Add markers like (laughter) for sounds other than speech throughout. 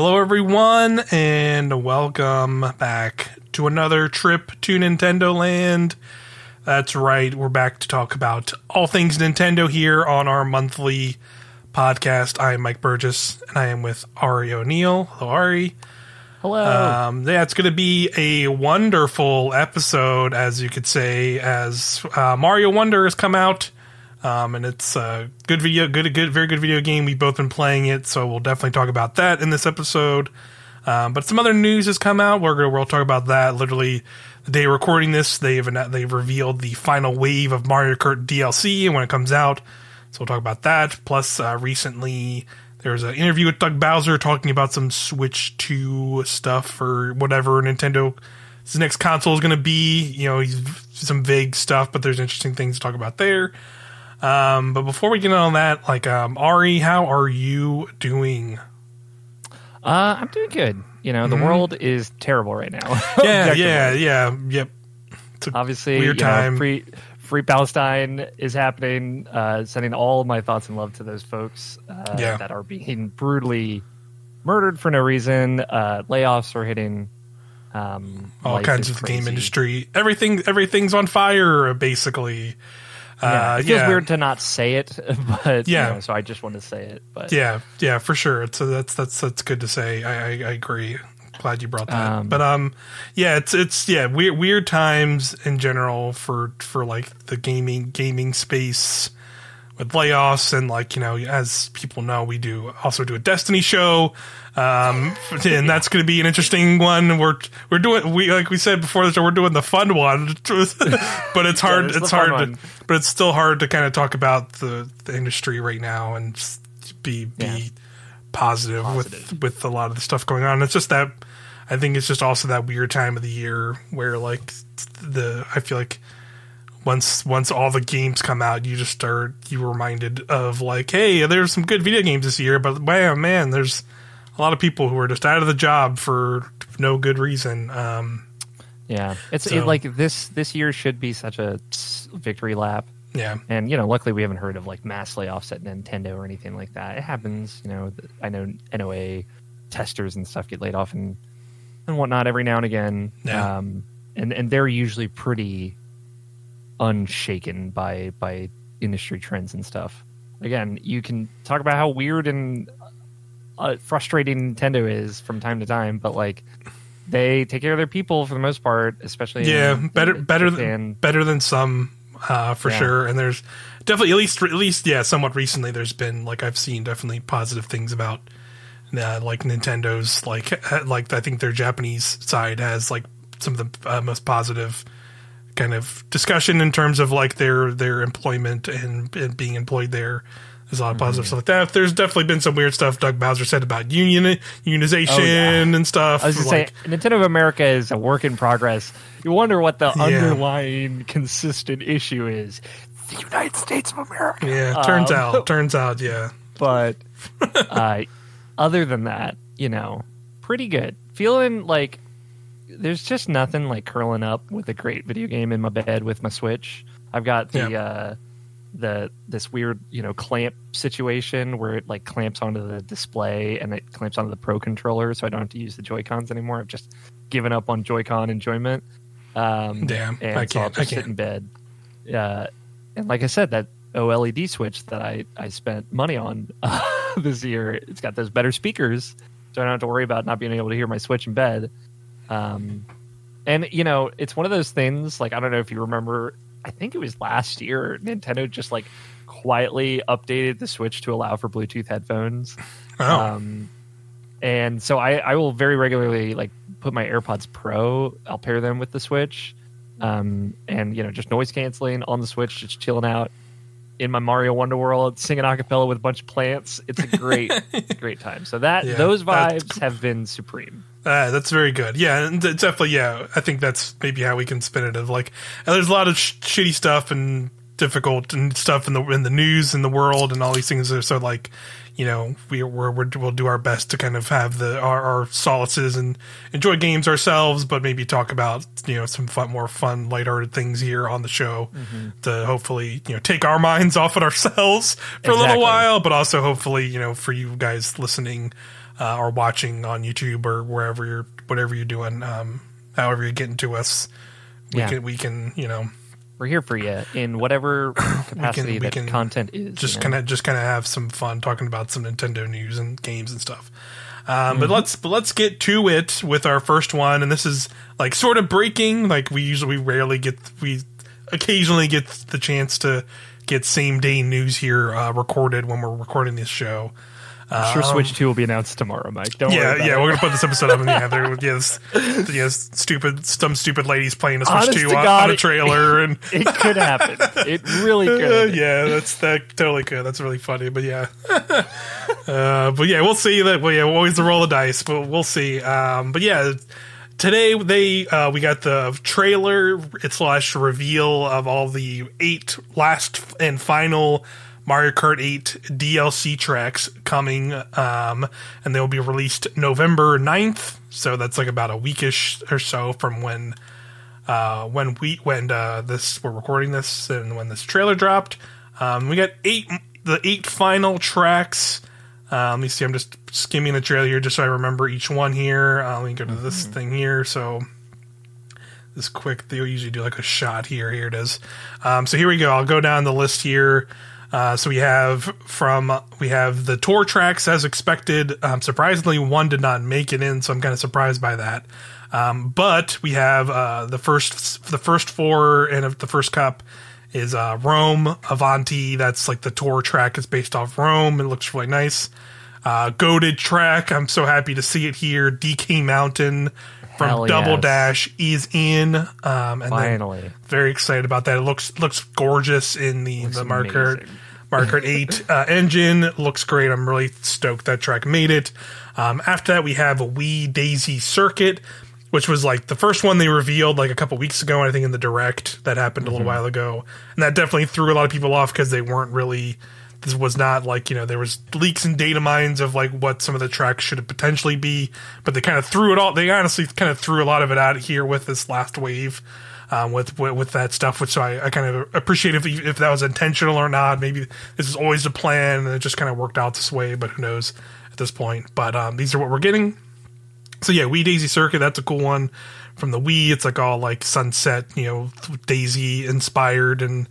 Hello, everyone, and welcome back to another trip to Nintendo Land. That's right, we're back to talk about all things Nintendo here on our monthly podcast. I am Mike Burgess, and I am with Auri O'Neill. Hello, Auri. Hello. Um, yeah, it's going to be a wonderful episode, as you could say, as uh, Mario Wonder has come out. Um, and it's a good video, good, good, very good video game. We've both been playing it, so we'll definitely talk about that in this episode. Um, but some other news has come out. We're gonna we'll talk about that. Literally, the day recording this, they've they've revealed the final wave of Mario Kart DLC, and when it comes out, so we'll talk about that. Plus, uh, recently there was an interview with Doug Bowser talking about some Switch Two stuff or whatever Nintendo. Next console is going to be, you know, he's some vague stuff, but there's interesting things to talk about there. Um, but before we get on that, like, um, Auri, how are you doing? Uh, I'm doing good. You know, the Mhm. world is terrible right now. (laughs) Yeah, yeah, yeah, yep. Obviously, weird you know, time. free, free Palestine is happening. Uh, sending all my thoughts and love to those folks uh, Yeah. that are being brutally murdered for no reason. Uh, layoffs are hitting. Um, all kinds of the game industry. Everything, everything's on fire, basically. Yeah, Uh, it feels yeah. weird to not say it, (laughs) but Yeah. you know, so I just want to say it. But Yeah, yeah, for sure. It's that's that's that's good to say. I, I, I agree. Glad you brought that. Um, but um, yeah, it's it's yeah weird weird times in general for for like the gaming gaming space with layoffs and like you know as people know we do also do a Destiny show. Um, and that's going to be an interesting one. We're we're doing we like we said before the show we're doing the fun one, (laughs) but it's hard. the it's hard to, but it's still hard to kind of talk about the the industry right now and be be Yeah. positive, with with a lot of the stuff going on. It's just that I think it's just also that weird time of the year where like the I feel like once once all the games come out, you just start you reminded of like, hey, there's some good video games this year, but wow, man, there's a lot of people who are just out of the job for no good reason. Um, yeah, it's So- it, like this. This year should be such a victory lap. yeah, And you know, luckily we haven't heard of like mass layoffs at Nintendo or anything like that. It happens. You know, I know NOA testers and stuff get laid off and and whatnot every now and again. Yeah. Um, and and they're usually pretty unshaken by by industry trends and stuff. Again, you can talk about how weird and uh, frustrating Nintendo is from time to time, but like they take care of their people for the most part, especially yeah, in, better in better than better than some uh, for Yeah. sure. And there's definitely at least at least yeah, somewhat recently there's been like I've seen definitely positive things about uh, like Nintendo's like like I think their Japanese side has like some of the uh, most positive kind of discussion in terms of like their their employment and, and being employed there. There's a lot of positive Mm-hmm. stuff like that. There's definitely been some weird stuff Doug Bowser said about union unionization Oh, yeah. and stuff. I was gonna like, say Nintendo of America is a work in progress. You wonder what the Yeah. underlying consistent issue is. The United States of America. yeah, turns Um, out, turns out, yeah. But (laughs) uh, other than that, you know, pretty good. Feeling like there's just nothing like curling up with a great video game in my bed with my Switch. I've got the Yeah. uh, the this weird you know clamp situation where it like clamps onto the display and it clamps onto the Pro controller, so I don't have to use the Joy Cons anymore. I've just given up on Joy-Con enjoyment. Um, Damn, and I so I'll can't- I can't. sit in bed. Uh, and like I said, that OLED switch that I, I spent money on uh, (laughs) this year, it's got those better speakers, so I don't have to worry about not being able to hear my Switch in bed. Um, and you know, it's one of those things. Like I don't know if you remember, I think it was last year, Nintendo just like quietly updated the Switch to allow for Bluetooth headphones. Oh, Um, and so I, I will very regularly like put my AirPods Pro. I'll pair them with the Switch, um, and you know just noise canceling on the Switch, just chilling out in my Mario Wonder World, singing a cappella with a bunch of plants. It's a great, (laughs) great time. So that Yeah, those vibes have been supreme. Uh, that's very good. Yeah, and definitely. Yeah, I think that's maybe how we can spin it. Of like, there's a lot of sh- shitty stuff and difficult and stuff in the in the news in the world and all these things. Are, so like, you know, we we're, we're, we'll do our best to kind of have the our, our solaces and enjoy games ourselves, but maybe talk about you know some fun, more fun, lighthearted things here on the show to hopefully you know take our minds (laughs) off of ourselves for a little while, but also hopefully you know for you guys listening uh, or watching on YouTube or wherever you're whatever you're doing. Um, however you're getting to us, we Yeah. can we can you know We're here for you in whatever (clears throat) capacity we that can content is. just you know? kind of just kind of have some fun talking about some Nintendo news and games and stuff. Um, Mm-hmm. But let's but let's get to it with our first one, and this is like sort of breaking. Like we usually we rarely get we occasionally get the chance to get same day news here uh, recorded when we're recording this show. I'm sure Switch Two will be announced tomorrow, Mike. Don't um, Yeah, worry. Yeah, it. we're gonna put this episode up, and (laughs) yeah, there, yes, yes, stupid, some stupid ladies playing a Switch Honest two on, God, on a it- trailer, (laughs) and It could happen. It really Uh, could. yeah, that's that totally could. That's really funny, but yeah, (laughs) uh, but yeah, we'll see that. Well, yeah, always the roll of dice, but we'll see. Um, but yeah, today they uh, we got the trailer slash reveal of all the eight last and final Mario Kart 8 DLC tracks coming, um, and they will be released November 9th. So that's like about a weekish or so from when uh, when we when uh, this we're recording this and when this trailer dropped. Um, we got eight the eight final tracks. Uh, let me see. I'm just skimming the trailer here just so I remember each one here. Uh, let me go to this thing here. So this quick, they usually do like a shot here. Here it is. Um, so here we go. I'll go down the list here. Uh, so we have from we have the tour tracks as expected. Um, surprisingly, one did not make it in, so I'm kind of surprised by that. Um, but we have uh, the first the first four and the first cup is uh, Rome Avanti. That's like the tour track It's based off Rome. It looks really nice. Uh, goaded track. I'm so happy to see it here. DK Mountain from Hell Double yes. Dash is in. Um, and Finally. very excited about that. It looks looks gorgeous in the the Kart amazing. (laughs) Mario Kart Eight uh, engine. Looks great. I'm really stoked that track made it. Um, after that, we have a Wii Daisy Circuit, which was like the first one they revealed like a couple weeks ago. I think in the direct that happened a little while ago, and that definitely threw a lot of people off because they weren't really. This was not like you know there was leaks and data mines of like what some of the tracks should potentially be, but they kind of threw it all. They honestly kind of threw a lot of it out here with this last wave um, with, with with that stuff, which I, I kind of appreciate if if that was intentional or not. Maybe this is always a plan, and it just kind of worked out this way. But who knows at this point? But um, these are what we're getting. So yeah, Wii Daisy Circuit, that's a cool one from the Wii. It's like all like sunset, you know, Daisy inspired and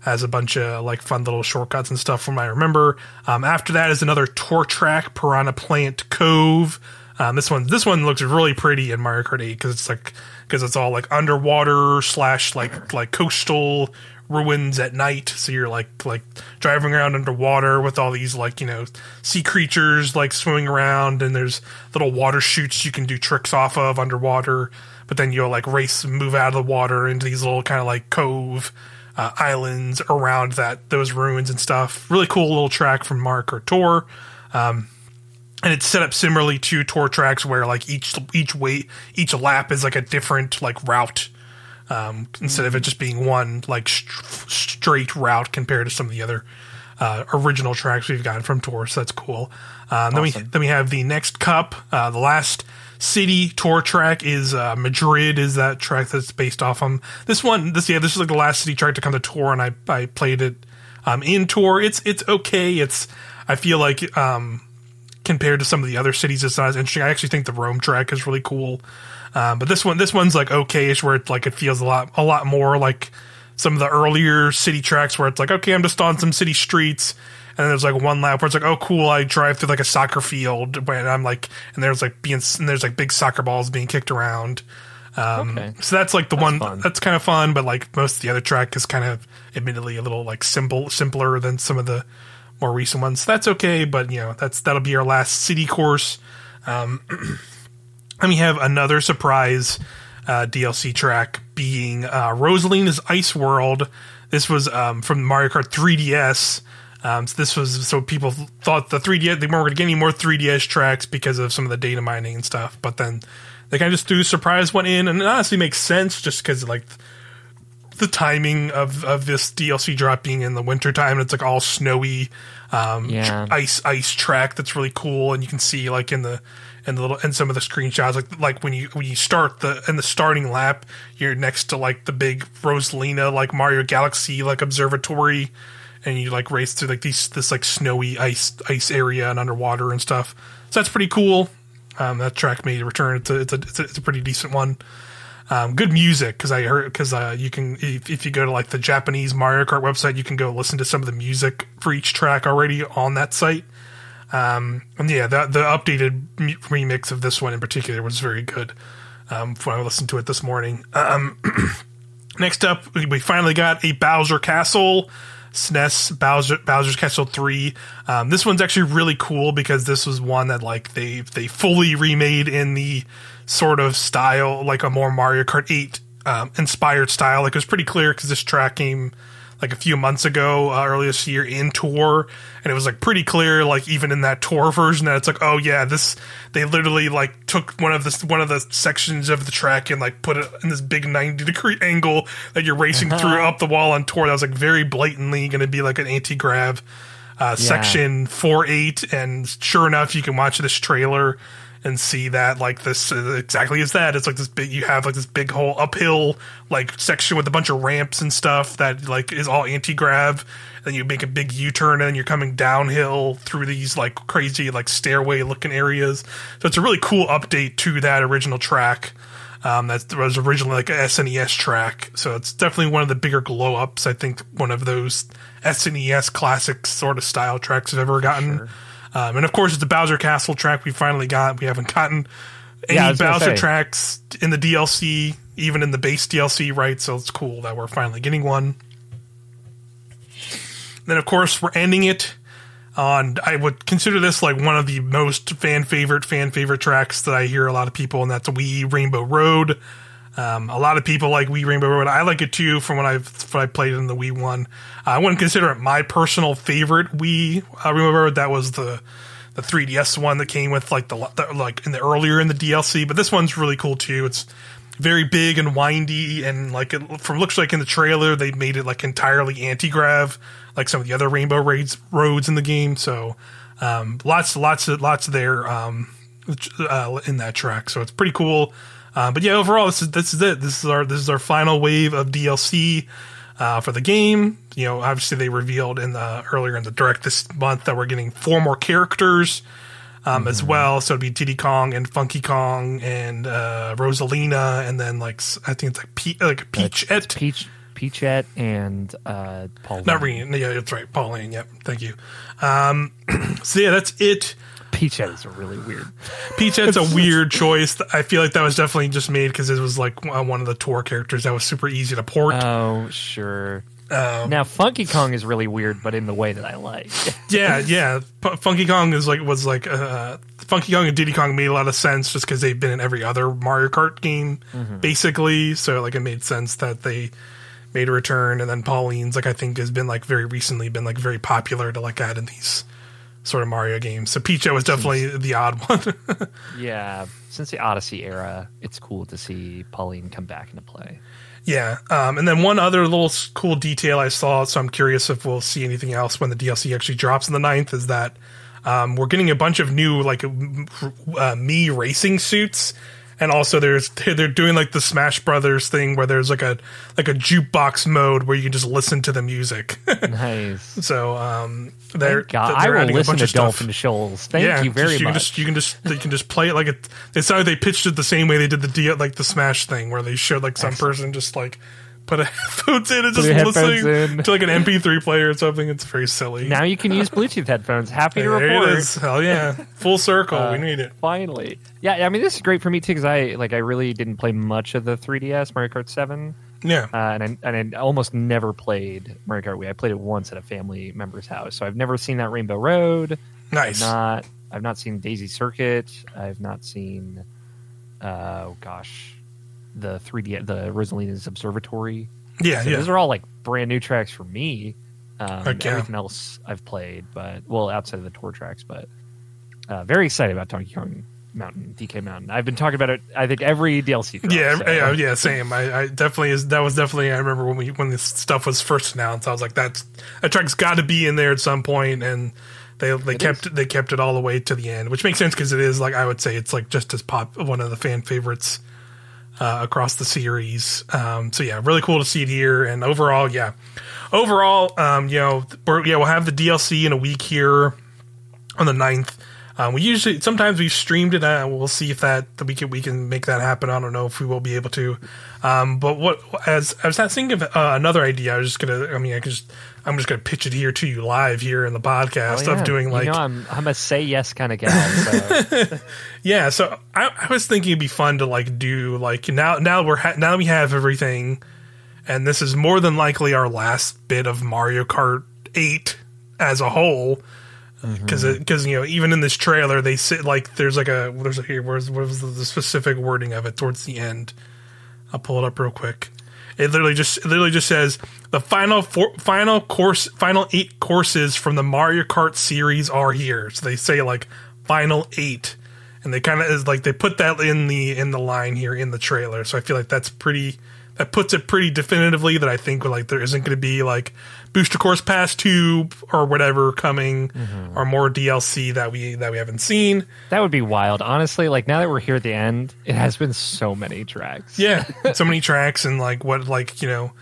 has a bunch of like fun little shortcuts and stuff from I remember. Um, after that is another tour track, Piranha Plant Cove. Um, this one, this one looks really pretty in Mario Kart 8 because it's like because it's all like underwater slash like like coastal ruins at night. So you're like like driving around underwater with all these like you know sea creatures like swimming around, and there's little water chutes you can do tricks off of underwater. But then you'll like race move out of the water into these little kind of like cove uh, islands around that those ruins and stuff. Really cool little track from Mario Kart Tour. Um, and it's set up similarly to tour tracks where like each each way each lap is like a different like route um, instead of it just being one like st- straight route compared to some of the other uh, original tracks we've gotten from tour. So that's cool. Um, Then we then we have the next cup. Uh, the last city tour track is uh, Madrid. Is that track that's based off on this one? This yeah, this is like the last city track to come to tour, and I I played it um, in tour. It's it's okay. It's I feel like um, compared to some of the other cities, it's not as interesting. I actually think the Rome track is really cool. Um, but this one, this one's like okayish, where it like it feels a lot, a lot more like some of the earlier city tracks, where it's like, okay, I'm just on some city streets, and there's like one lap where it's like, oh, cool, I drive through like a soccer field, and I'm like, and there's like being, and there's like big soccer balls being kicked around. Um, Okay. So that's like the one fun. that's kind of fun, but like most of the other track is kind of admittedly a little like simple, simpler than some of the more recent ones. That's okay, but you know that's that'll be our last city course. Um, (clears throat) and we have another surprise uh, DLC track being uh, Rosalina's Ice World. This was um, from Mario Kart 3DS. Um, so this was so people thought the 3DS they weren't going to get any more 3DS tracks because of some of the data mining and stuff. But then they kind of just threw a surprise one in, and it honestly makes sense just because like the timing of of this DLC drop being in the winter time. and It's like all snowy, um, Yeah. tr- ice ice track that's really cool, and you can see like in the in the little in some of the screenshots, like like when you when you start the in the starting lap, you're next to like the big Rosalina like Mario Galaxy like observatory. And you like race through like these this like snowy ice ice area and underwater and stuff. So that's pretty cool. Um, that track made a return. It's a, it's a, it's a, it's a pretty decent one. Um, good music because I heard because uh, you can if, if you go to like the Japanese Mario Kart website, you can go listen to some of the music for each track already on that site. Um, and yeah, the, the updated remix of this one in particular was very good. Um, when I listened to it this morning. Um, (clears throat) next up, we finally got a Bowser Castle. SNES Bowser Bowser's Castle 3. Um, this one's actually really cool because this was one that like they they fully remade in the sort of style like a more Mario Kart 8 um, inspired style. Like it was pretty clear because this track came like a few months ago, uh, earlier this year in tour, and it was like pretty clear, like even in that tour version, that it's like, oh yeah, this they literally like took one of the one of the sections of the track and like put it in this big ninety degree (laughs) angle that you're racing uh-huh. through up the wall on tour. That was like very blatantly going to be like an anti grav uh, yeah. section four eight, and sure enough, you can watch this trailer and see that like this uh, exactly as that. It's like this big. You have like this big whole uphill like section with a bunch of ramps and stuff that like is all anti grav. Then you make a big U turn and you're coming downhill through these like crazy like stairway looking areas. So it's a really cool update to that original track. Um, that was originally like a SNES track, so it's definitely one of the bigger glow ups. I think one of those SNES classic sort of style tracks I've ever gotten. Sure. Um, and of course, it's the Bowser Castle track we finally got. We haven't gotten any yeah, Bowser tracks in the DLC, even in the base DLC, right? So it's cool that we're finally getting one. Then, of course, we're ending it on. I would consider this like one of the most fan favorite, fan favorite tracks that I hear a lot of people, and that's Wii Rainbow Road. Um, a lot of people like Wii Rainbow Road. I like it too from when I've when I played in the Wii one. Uh, I wouldn't consider it my personal favorite Wii uh, Rainbow Road. That was the the 3DS one that came with like the, the, like in the earlier in the DLC. But this one's really cool too. It's very big and windy and like it from looks like in the trailer they made it like entirely anti grav like some of the other Rainbow Raids roads in the game. So um, lots lots lots there um, uh, in that track. So it's pretty cool. Uh, but yeah, overall, this is this is it. This is our this is our final wave of DLC uh, for the game. You know, obviously they revealed in the earlier in the direct this month that we're getting four more characters um, mm-hmm. as well. So it'd be Diddy Kong and Funky Kong and uh, Rosalina, and then like I think it's like Pe- like Peachette. Peach. Peachette and uh, Pauline. Not Reen. Yeah, that's right. Pauline. Yep. Thank you. Um, (clears throat) so yeah, that's it Peachette is a really weird. Peachette's a weird choice. I feel like that was definitely just made because it was like one of the tour characters that was super easy to port. Oh, sure. Um, now Funky Kong is really weird, but in the way that I like. (laughs) yeah, yeah. P- Funky Kong is like was like uh, Funky Kong and Diddy Kong made a lot of sense just because they've been in every other Mario Kart game, mm-hmm. basically. So like it made sense that they made a return, and then Pauline's like I think has been like very recently been like very popular to like add in these sort of Mario games. So Peach was definitely the odd one. (laughs) yeah, since the Odyssey era, it's cool to see Pauline come back into play. Yeah, um, and then one other little cool detail I saw, so I'm curious if we'll see anything else when the DLC actually drops in the 9th, is that um, we're getting a bunch of new like uh, Mii racing suits and also there's they're doing like the Smash Brothers thing where there's like a like a jukebox mode where you can just listen to the music. (laughs) nice. So um, they're, God, they're I will listen to Dolphin Shoals. Thank yeah, you very you much. Can just, you can just you can just play it like it. It's either they pitched it the same way they did the like the Smash thing where they showed like some Excellent. person just like put a (laughs) headphones in and just listening in. to like an MP3 player or something. It's very silly. Now you can use (laughs) Bluetooth headphones. Happy to report. It is. Hell yeah, (laughs) full circle. Uh, we need it finally. Yeah, I mean this is great for me too because I like I really didn't play much of the 3DS Mario Kart 7. Yeah, uh, and I, and I almost never played Mario Kart Wii. I played it once at a family member's house, so I've never seen that Rainbow Road. Nice. I've not I've not seen Daisy Circuit. I've not seen. Uh, oh gosh, the 3D, the Rosalina's Observatory. Yeah, so yeah. Those are all like brand new tracks for me. Um, Everything else I've played, but well, outside of the tour tracks, but uh, very excited about Donkey Kong Mountain, DK Mountain. I've been talking about it. I think every DLC. Drop, yeah, so. yeah, yeah, same. I, I, definitely is. That was definitely. I remember when we when this stuff was first announced. I was like, that's that track's got to be in there at some point, and they they it kept is. they kept it all the way to the end, which makes sense because it is like I would say it's like just as pop one of the fan favorites uh, across the series. Um, so yeah, really cool to see it here. And overall, yeah, overall, um, you know, yeah, we'll have the DLC in a week here on the 9th. Um, we usually sometimes we've streamed it. Uh, we'll see if that, that we can we can make that happen. I don't know if we will be able to. Um, but what as I was thinking of uh, another idea, I was just gonna. I mean, I just I'm just gonna pitch it here to you live here in the podcast Oh, yeah. of doing like you know, I'm I'm a say yes kind of guy. So (laughs) yeah. So I, I was thinking it'd be fun to like do like now now we're ha- now we have everything, and this is more than likely our last bit of Mario Kart Eight as a whole. Because because you know even in this trailer they sit like there's like a there's a here where's what was the, the specific wording of it towards the end. I'll pull it up real quick. It literally just it literally just says the final four, final course final eight courses from the Mario Kart series are here. So they say like final eight, and they kind of is like they put that in the in the line here in the trailer. So I feel like that's pretty that puts it pretty definitively that I think like there isn't going to be like Booster Course Pass two or whatever coming or more DLC that we that we haven't seen. that would be wild. Honestly, like now that we're here at the end, it has been so many tracks. Yeah, (laughs) so many tracks and like what like you know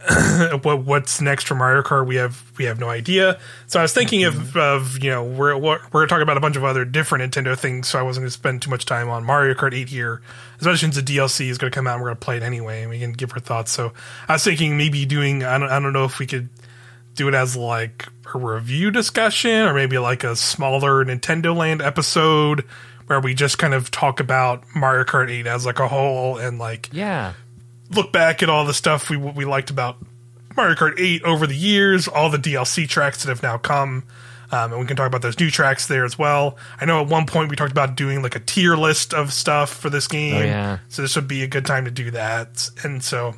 (laughs) what what's next for Mario Kart we have we have no idea. So I was thinking of mm-hmm. of you know we're we're, we're talking about a bunch of other different Nintendo things, so I wasn't going to spend too much time on Mario Kart 8 here, especially since the DLC is going to come out and we're going to play it anyway and we can give our thoughts. So I was thinking maybe doing I don't I don't know if we could do it as like a review discussion or maybe like a smaller Nintendo Land episode where we just kind of talk about Mario Kart 8 as like a whole and like Yeah. look back at all the stuff we we liked about Mario Kart 8 over the years, all the DLC tracks that have now come. Um, and we can talk about those new tracks there as well. I know at one point we talked about doing like a tier list of stuff for this game. Oh, yeah. So this would be a good time to do that. And so,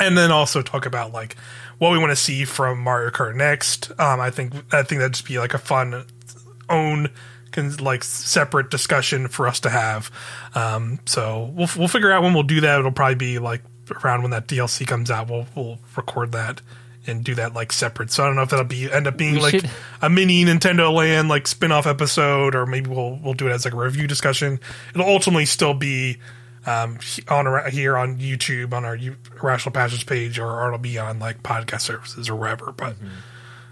and then also talk about like what we want to see from Mario Kart next. Um, I think I think that'd just be like a fun own like separate discussion for us to have. Um, so we'll we'll figure out when we'll do that. It'll probably be like around when that DLC comes out. We'll we'll record that and do that like separate. So I don't know if that'll be end up being We like should- a mini Nintendo Land like spin off episode, or maybe we'll we'll do it as like a review discussion. It'll ultimately still be um, on here on YouTube on our Irrational Passions page, or, it'll be on like podcast services or wherever. But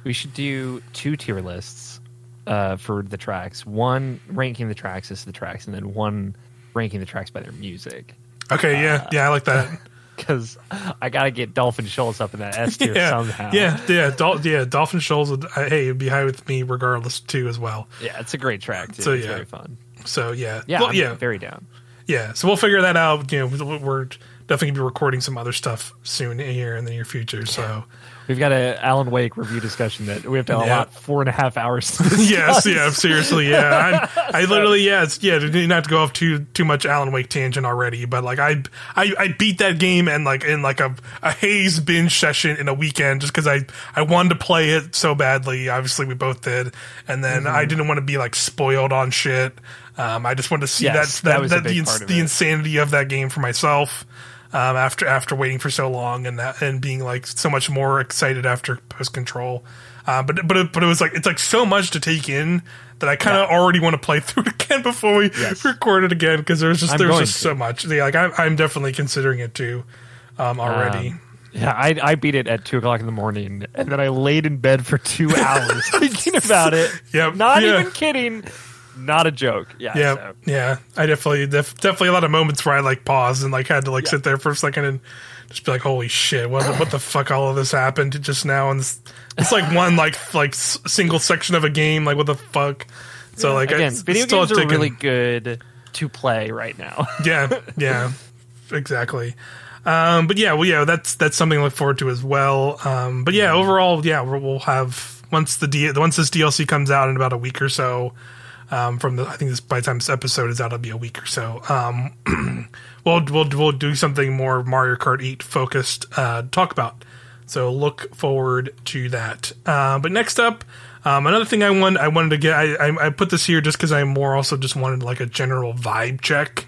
We should do two tier lists uh, for the tracks. One ranking the tracks as the tracks, and then one ranking the tracks by their music. okay, Uh, yeah, yeah, I like that. (laughs) Because I got to get Dolphin Shoals up in that S tier (laughs) yeah, somehow. yeah, yeah, Dol- yeah. Dolphin Shoals would uh, hey, it'd be high with me regardless too as well. yeah, it's a great track. Too. So, it's yeah. very fun. So yeah, Yeah, Well, yeah, very down. Yeah. So we'll figure that out. You know, we're definitely gonna be recording some other stuff soon here in the near future. So We've got a Alan Wake review discussion that we have to Yeah. allot four and a half hours. To (laughs) yes, yeah, seriously, yeah. (laughs) I, I literally, yeah, yeah. Didn't to go off too too much Alan Wake tangent already, but like I, I, I beat that game and like in like a, a haze binge session in a weekend just because I I wanted to play it so badly. Obviously, we both did, and then Mm-hmm. I didn't want to be like spoiled on shit. Um, I just wanted to see Yes, that that that, that, the, ins- part of the insanity of that game for myself. Um, after after waiting for so long and that and being like so much more excited after post control, uh, but but it, but it was like it's like so much to take in that I kind of already want to play (laughs) through it again before we Yes. record it again because there's just I'm there's just to. so much. Yeah, like I'm I'm definitely considering it too um, already. Um, yeah, I, I beat it at two o'clock in the morning, and then I laid in bed for two (laughs) hours thinking about it. Yep, not yeah. even kidding. Not a joke. Yeah, yeah, so- yeah. I definitely def- definitely a lot of moments where I like paused and like had to like Yeah. sit there for a second and just be like, "Holy shit! What the, what the fuck? All of this happened just now?" And this, it's like one like like s- single section of a game. Like what the fuck? So like again, it's, video still games are really good to play right now. (laughs) yeah, yeah, exactly. Um, but yeah, well, yeah, that's that's something to look forward to as well. Um, but yeah, overall, yeah, we'll, we'll have once the D, once this DLC comes out in about a week or so. Um, from the, I think this by the time this episode is out, it'll be a week or so. Um, (clears throat) we'll we'll we'll do something more Mario Kart 8 focused uh, talk about. So look forward to that. Uh, but next up, um, another thing I want I wanted to get I I, I put this here just because I more also just wanted like a general vibe check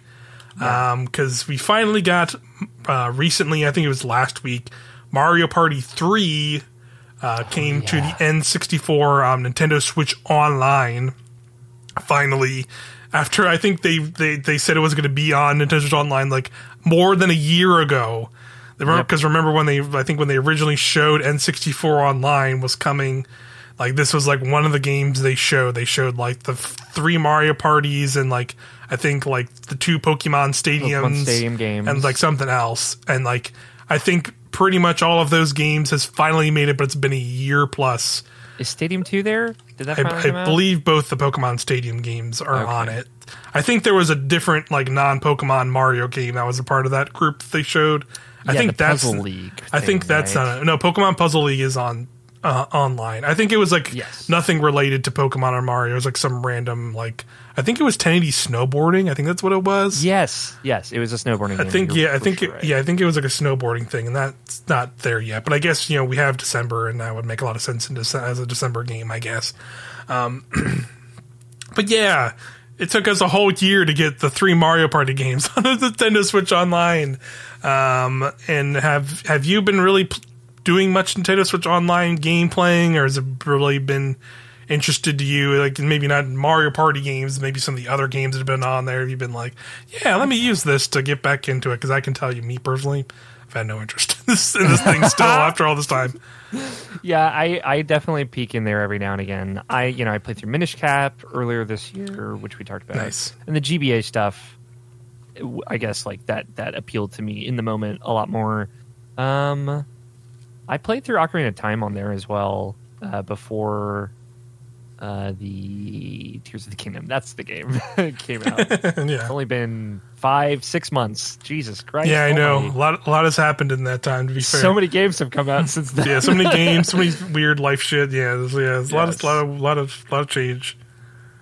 because we finally got uh, recently I think it was last week Mario Party three uh, came to the N64 um, Nintendo Switch Online finally after I think they they, they said it was going to be on Nintendo Switch Online like more than a year ago. Because Yep. remember when they, I think when they originally showed N64 Online was coming, like this was like one of the games they showed. They showed like the f- three Mario parties and like I think like the two Pokemon stadiums, Pokemon Stadium games. and like something else. And like I think pretty much all of those games has finally made it, but it's been a year plus. Is Stadium Two there? Did that I, I believe both the Pokemon Stadium games are Okay. on it. I think there was a different like non Pokemon Mario game that was a part of that group they showed. I Yeah, think the that's Puzzle League I think that's right? not no Pokemon Puzzle League is on uh, online. I think it was like Yes. nothing related to Pokemon or Mario. It was like some random like I think it was 1080 snowboarding. I think that's what it was. Yes, yes, it was a snowboarding. I think yeah, I think sure it, right. yeah, I think it was like a snowboarding thing, and that's not there yet. But I guess you know we have December, and that would make a lot of sense in Dece- as a December game, I guess. Um, (clears throat) but yeah, it took us a whole year to get the three Mario Party games (laughs) on the Nintendo Switch Online. Um, and have have you been really p- doing much Nintendo Switch Online game playing, or has it really been? Interested to you, like maybe not Mario Party games, maybe some of the other games that have been on there. Have you been like, yeah, let me use this to get back into it? Because I can tell you, me personally, I've had no interest (laughs) in this, in this thing still (laughs) after all this time. Yeah, I, I definitely peek in there every now and again. I you know I played through Minish Cap earlier this year, which we talked about, Nice. and the GBA stuff. I guess like that that appealed to me in the moment a lot more. Um, I played through Ocarina of Time on there as well uh, before uh, the Tears of the Kingdom. That's the game (laughs) came out. (laughs) yeah. It's only been five six months. Jesus Christ! yeah, I know. almighty. A lot, a lot has happened in that time. To be fair, So many games have come out since then. yeah, so many (laughs) games, so many weird life shit. Yeah, there's, yeah, there's a lot Yes. of, lot of, lot of, lot of change.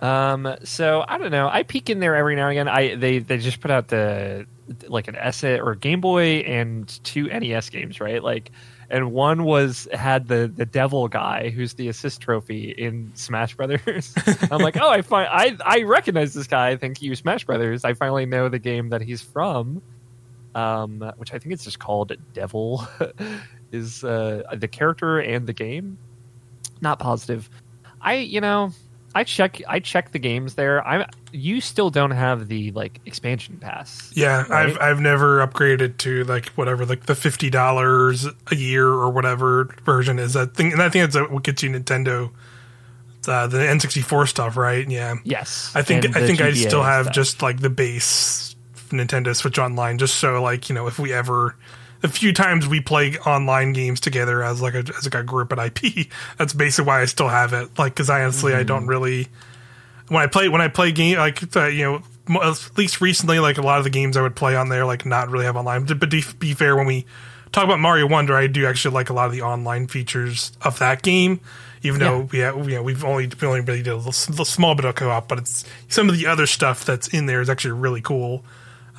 Um, so I don't know. I peek in there every now and again. I they they just put out the like an essay or Game Boy and two NES games, right? Like, and one was had the the devil guy who's the assist trophy in Smash Brothers. (laughs) I'm like, oh, I find I I recognize this guy. I think you Smash Brothers. I finally know the game that he's from. Um, which I think it's just called Devil, (laughs) is uh, the character and the game. Not positive. I you know I check I check the games there. I'm you still don't have the like expansion pass. Yeah, Right? I've I've never upgraded to like whatever like the fifty dollars a year or whatever version is that thing, and I think that's what gets you Nintendo, uh, the N sixty four stuff, right? Yeah, Yes, I think I think I still have stuff. just like the base Nintendo Switch Online, just so like you know if we ever. A few times we play online games together as like a as like a group at IP. (laughs) That's basically why I still have it. Like because I honestly I Mm-hmm. don't really when I play when I play game like uh, you know at least recently like a lot of the games I would play on there like not really have online. But to be fair, when we talk about Mario Wonder, I do actually like a lot of the online features of that game. Even though we have, you know, we've only we only really did a little, little small bit of co-op, but it's some of the other stuff that's in there is actually really cool.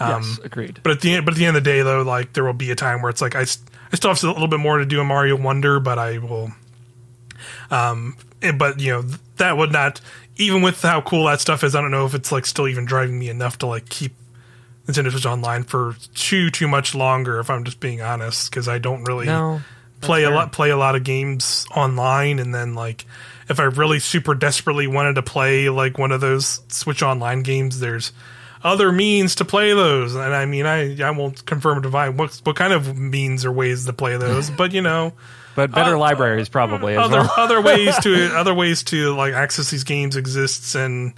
Yes, agreed. But at the end, but at the end of the day, though, like there will be a time where it's like I, I still have a little bit more to do in Mario Wonder, but I will. Um, but you know that would not even with how cool that stuff is. I don't know if it's like still even driving me enough to like keep Nintendo Switch Online for too too much longer. If I'm just being honest, because I don't really No, play a lot play a lot of games online, and then like if I really super desperately wanted to play like one of those Switch Online games, there's other means to play those. And I mean, I I won't confirm or deny what what kind of means or ways to play those, but you know, but better uh, libraries probably as other well. other ways to (laughs) other ways to like access these games exists, and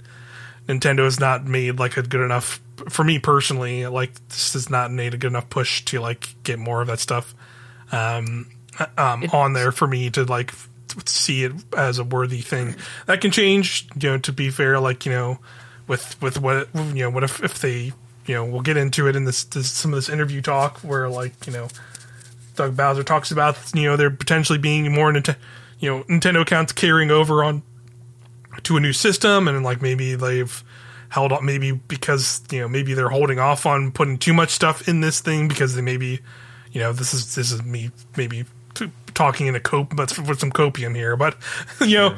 Nintendo has not made like a good enough for me personally. Like this has not made a good enough push to like get more of that stuff um, um, on there for me to like f- see it as a worthy thing. That can change, you know. To be fair, like you know, with with what you know, what if if they you know, we'll get into it in this, this some of this interview talk where like you know, Doug Bowser talks about you know there potentially being more Nintendo, you know, Nintendo accounts carrying over on to a new system, and like maybe they've held up maybe because you know maybe they're holding off on putting too much stuff in this thing because they maybe you know this is this is me maybe talking in a cope but with some copium here but (laughs) you know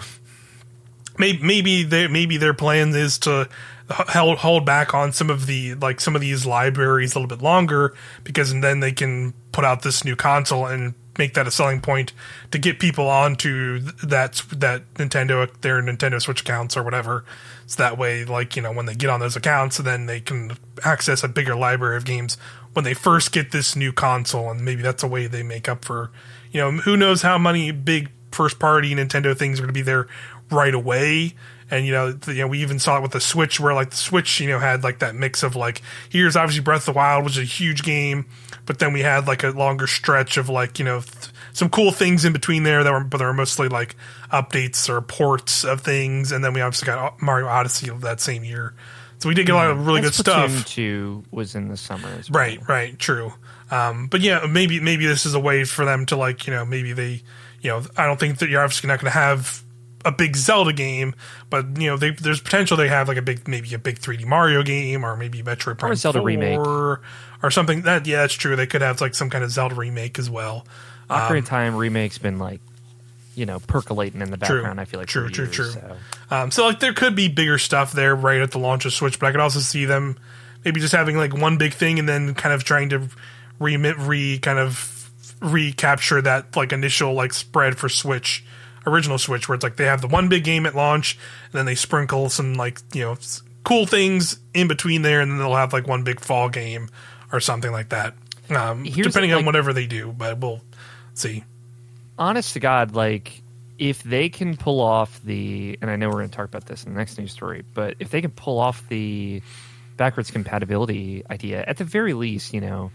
maybe maybe they maybe their plan is to hold hold back on some of the like some of these libraries a little bit longer because then they can put out this new console and make that a selling point to get people onto th- that that Nintendo their Nintendo Switch accounts or whatever. So that way, like you know, when they get on those accounts, then they can access a bigger library of games when they first get this new console, and maybe that's a way they make up for, you know, who knows how many big first party Nintendo things are going to be there right away. And you know, the, you know, we even saw it with the Switch, where like the Switch, you know, had like that mix of like here's obviously Breath of the Wild, which is a huge game, but then we had like a longer stretch of like you know th- some cool things in between there that were, but they were mostly like updates or ports of things, and then we obviously got Mario Odyssey that same year. So we did get a lot of really And good stuff. Two was in the summer. As well. Right, right, true. Um, but yeah, maybe maybe this is a way for them to like you know maybe they you know I don't think that you're obviously not going to have a big Zelda game, but you know they, there's potential they have like a big maybe a big 3D Mario game or maybe Metroid Prime Zelda 4 remake. or something. That yeah, that's true. They could have like some kind of Zelda remake as well. Ocarina of Time remake's been like, you know, percolating in the True. background. I feel like True, true, years, true. So. Um, so like there could be bigger stuff there right at the launch of Switch, but I could also see them maybe just having like one big thing and then kind of trying to remit re kind of recapture that like initial like spread for Switch, original Switch, where it's like they have the one big game at launch and then they sprinkle some like you know cool things in between there, and then they'll have like one big fall game or something like that. Um, depending on like- whatever they do, but we'll see. honest to God, like if they can pull off the, and I know we're going to talk about this in the next news story, but if they can pull off the backwards compatibility idea, at the very least, you know,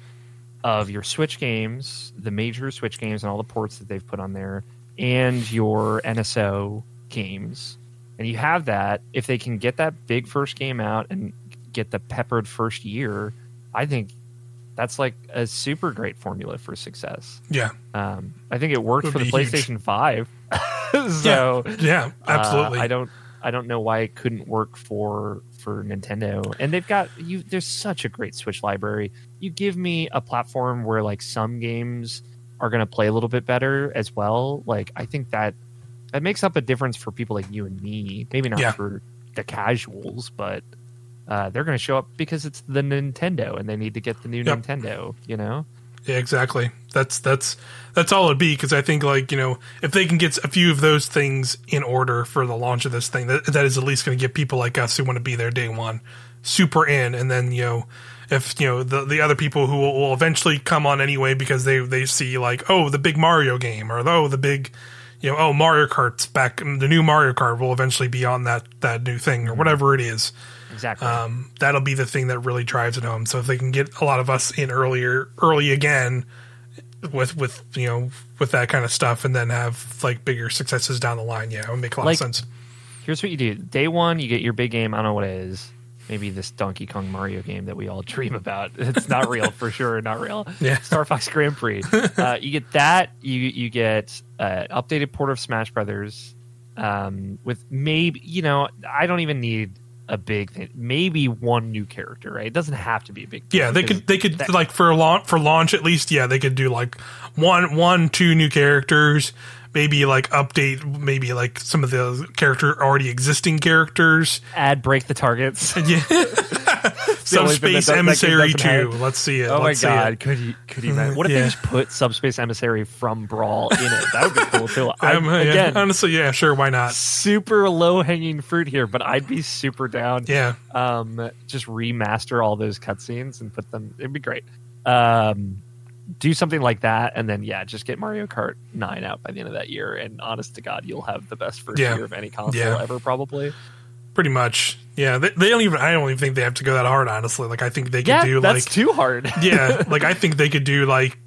of your Switch games, the major Switch games, and all the ports that they've put on there, and your NSO games, and you have that, if they can get that big first game out and get the peppered first year, I think that's like a super great formula for success. Yeah, Um, I think it worked for the be huge. PlayStation Five. (laughs) so yeah, uh, absolutely. I don't I don't know why it couldn't work for for Nintendo. And they've got you. There's such a great Switch library. You give me a platform where like some games are going to play a little bit better as well. Like I think that that makes up a difference for people like you and me. Maybe not Yeah. for the casuals, but. Uh, they're going to show up because it's the Nintendo, and they need to get the new Yep. Nintendo. You know, Yeah, exactly. That's that's that's all it'd be because I think like you know if they can get a few of those things in order for the launch of this thing, that that is at least going to get people like us who want to be there day one super in, and then you know if you know the the other people who will, will eventually come on anyway because they they see like oh the big Mario game or oh the big you know oh Mario Kart's back the new Mario Kart will eventually be on that that new thing or whatever it is exactly. um, that'll be the thing that really drives it home. So if they can get a lot of us in earlier, early again, with with you know with that kind of stuff, and then have like bigger successes down the line, yeah, it would make a lot Like- of sense. Here's what you do. Day one, you get your big game. I don't know what it is. Maybe this Donkey Kong Mario game that we all (laughs) dream about. (laughs) It's not real for sure. Not real. (laughs) Yeah. Star Fox Grand Prix. Uh, you get that. You you get uh, updated port of Smash Brothers. Um, with maybe you know I don't even need a big thing. Maybe one new character. Right? It doesn't have to be a big. Yeah, they could they could that- like for launch for launch at least. Yeah, they could do like one one two new characters. Maybe like update maybe like some of the character already existing characters. add break the targets. (laughs) Yeah, (laughs) Subspace that Emissary doesn't two. Let's see it. Oh my Let's it. god! Could you could you imagine? (laughs) What if Yeah. they just put Subspace Emissary from Brawl in it? That would be cool too. I, Um, yeah, again, honestly, yeah, sure, why not? super low hanging fruit here, but I'd be super down. Yeah, Um, just remaster all those cutscenes and put them. It'd be great. Um, do something like that, and then yeah, just get Mario Kart Nine out by the end of that year. And honest to God, you'll have the best first Yeah. year of any console Yeah. ever, probably. pretty much. Yeah, they, they don't even. I don't even think they have to go that hard. Honestly, like I think they could Yeah, do that's like too hard. (laughs) yeah, (laughs) like I think they could do like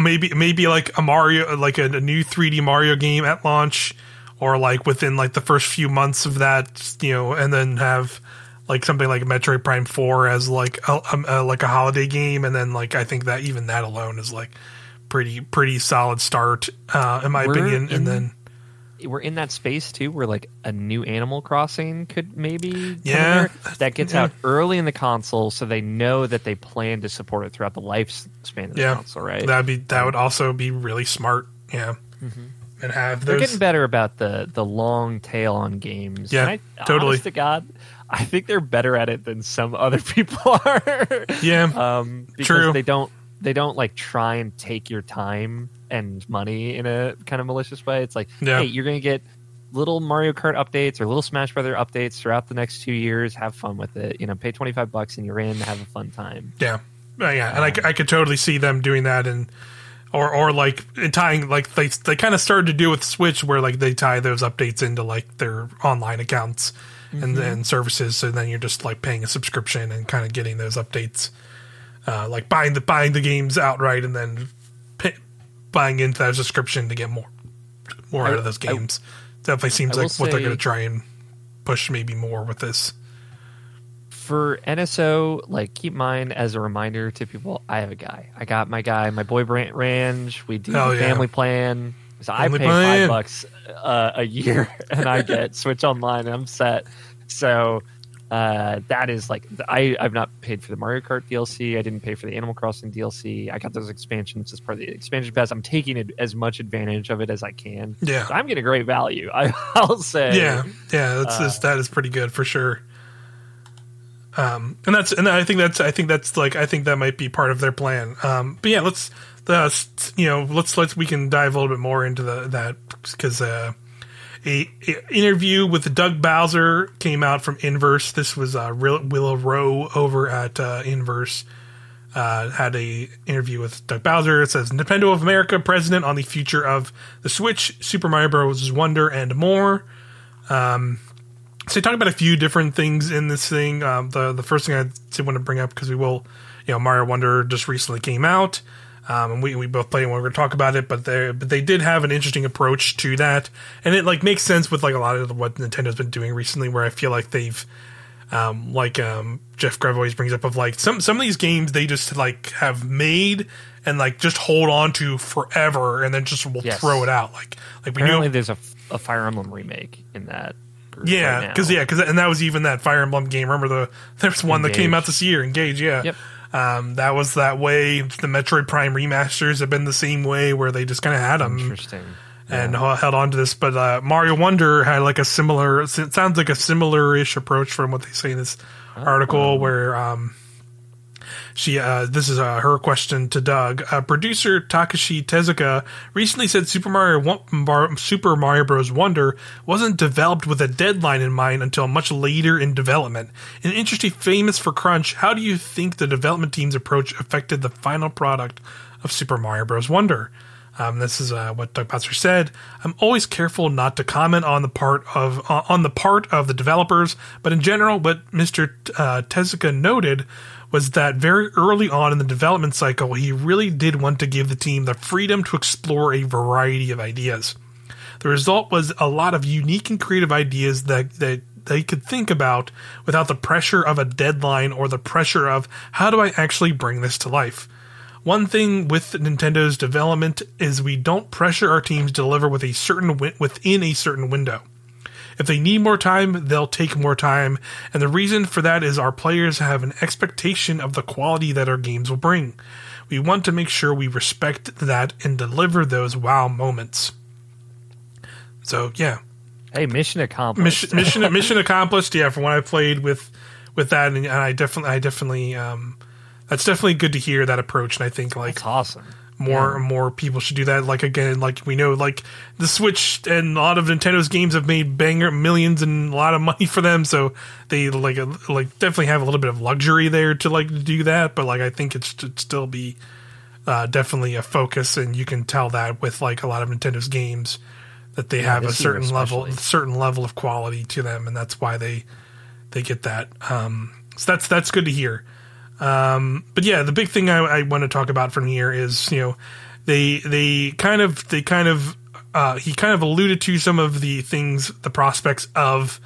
maybe maybe like a Mario like a, a new 3D Mario game at launch, or like within like the first few months of that, you know, and then have like something like Metroid Prime Four as like a, a, like a holiday game, and then like I think that even that alone is like pretty pretty solid start uh, in my We're opinion, in- and then. we're in that space too where like a new animal crossing could maybe Yeah. that gets Yeah. out early in the console so they know that they plan to support it throughout the lifespan of the Yeah. console right That'd be that would also be really smart, yeah. And have Mm-hmm. they're getting better about the the long tail on games Yeah, I, totally. honest to god i think they're better at it than some other (laughs) people are. Yeah, um because True. they don't they don't like try and take your time and money in a kind of malicious way. It's like Yeah. hey you're gonna get little mario kart updates or little smash brother updates throughout the next two years. Have fun with it. You know pay 25 bucks and you're in. Have a fun time. Yeah, Uh, yeah, and I, I could totally see them doing that and or or like tying like they they kind of started to do with Switch where like they tie those updates into like their online accounts and then services, so then you're just like paying a subscription and kind of getting those updates, uh, like buying the buying the games outright and then pay, buying into that subscription to get more more out of those I- games. Definitely seems I like what they're going to try and push maybe more with this. for NSO, like keep mine as a reminder to people. I have a guy. I got my guy, my boy Brant Ranch. We do Oh, the yeah. family plan. So I pay five bucks uh, a year, (laughs) and I get Switch Online, and I'm set. So uh, that is like I I've not paid for the Mario Kart DLC. I didn't pay for the Animal Crossing DLC. I got those expansions as part of the expansion pass. I'm taking it as much advantage of it as I can. Yeah. So I'm getting great value. I, (laughs) I'll say. Yeah, yeah, that's Uh, that's- that is pretty good for sure. Um, and that's and I think that's I think that's like I think that might be part of their plan. Um, but yeah, let's the you know let's let's we can dive a little bit more into the that because uh, a, a interview with Doug Bowser came out from Inverse. This was uh, Real- Willa Rowe over at uh, Inverse. Uh, had a interview with Doug Bowser. It says Nintendo of America president on the future of the Switch, Super Mario Bros. Wonder, and more. Um, so talk about a few different things in this thing. Um, the the first thing I did want to bring up because we will, you know, Mario Wonder just recently came out, um, and we, we both played and we're going to talk about it. But they but they did have an interesting approach to that, and it like makes sense with like a lot of what Nintendo's been doing recently, where I feel like they've um, like um, Jeff Grubb always brings up of like some some of these games they just like have made and like just hold on to forever and then just will Yes. throw it out like like we Apparently, knew there's a, a Fire Emblem remake in that. yeah because now. yeah because and that was even that Fire Emblem game remember the (laughs) there's one that came out this year Engage yeah Yep. Um, that was that way the Metroid Prime remasters have been the same way where they just kind of had them Interesting. and held on to this. But uh, Mario Wonder had like a similar, it sounds like a similar ish approach from what they say in this article, where um, she, uh, this is uh, her question to Doug. Uh, producer Takashi Tezuka recently said Super Mario Super Mario Bros. Wonder wasn't developed with a deadline in mind until much later in development. An industry famous for crunch, how do you think the development team's approach affected the final product of Super Mario Bros. Wonder? Um, this is uh, what Doug Bowser said. I'm always careful not to comment on the part of uh, on the part of the developers, but in general, what Mr. T- Uh, Tezuka noted was that very early on in the development cycle, he really did want to give the team the freedom to explore a variety of ideas. The result was a lot of unique and creative ideas that that they could think about without the pressure of a deadline or the pressure of how do I actually bring this to life. One thing with Nintendo's development is we don't pressure our teams to deliver with a certain within a certain window. If they need more time, they'll take more time, and the reason for that is our players have an expectation of the quality that our games will bring. We want to make sure we respect that and deliver those wow moments. So yeah, Hey, mission accomplished. mission mission mission accomplished. Yeah, from what I played with with that, and I definitely I definitely um, that's definitely good to hear that approach, and I think like That's awesome. More and more people should do that. Like again, like we know, like the Switch and a lot of Nintendo's games have made banger millions and a lot of money for them, so they like uh, like definitely have a little bit of luxury there to like do that. But like I think it should still be uh, definitely a focus, and you can tell that with like a lot of Nintendo's games that they have a certain level certain level of quality to them, and that's why they they get that. Um, so that's that's good to hear. Um, but yeah, the big thing I, I want to talk about from here is you know they they kind of they kind of uh, he kind of alluded to some of the things the prospects of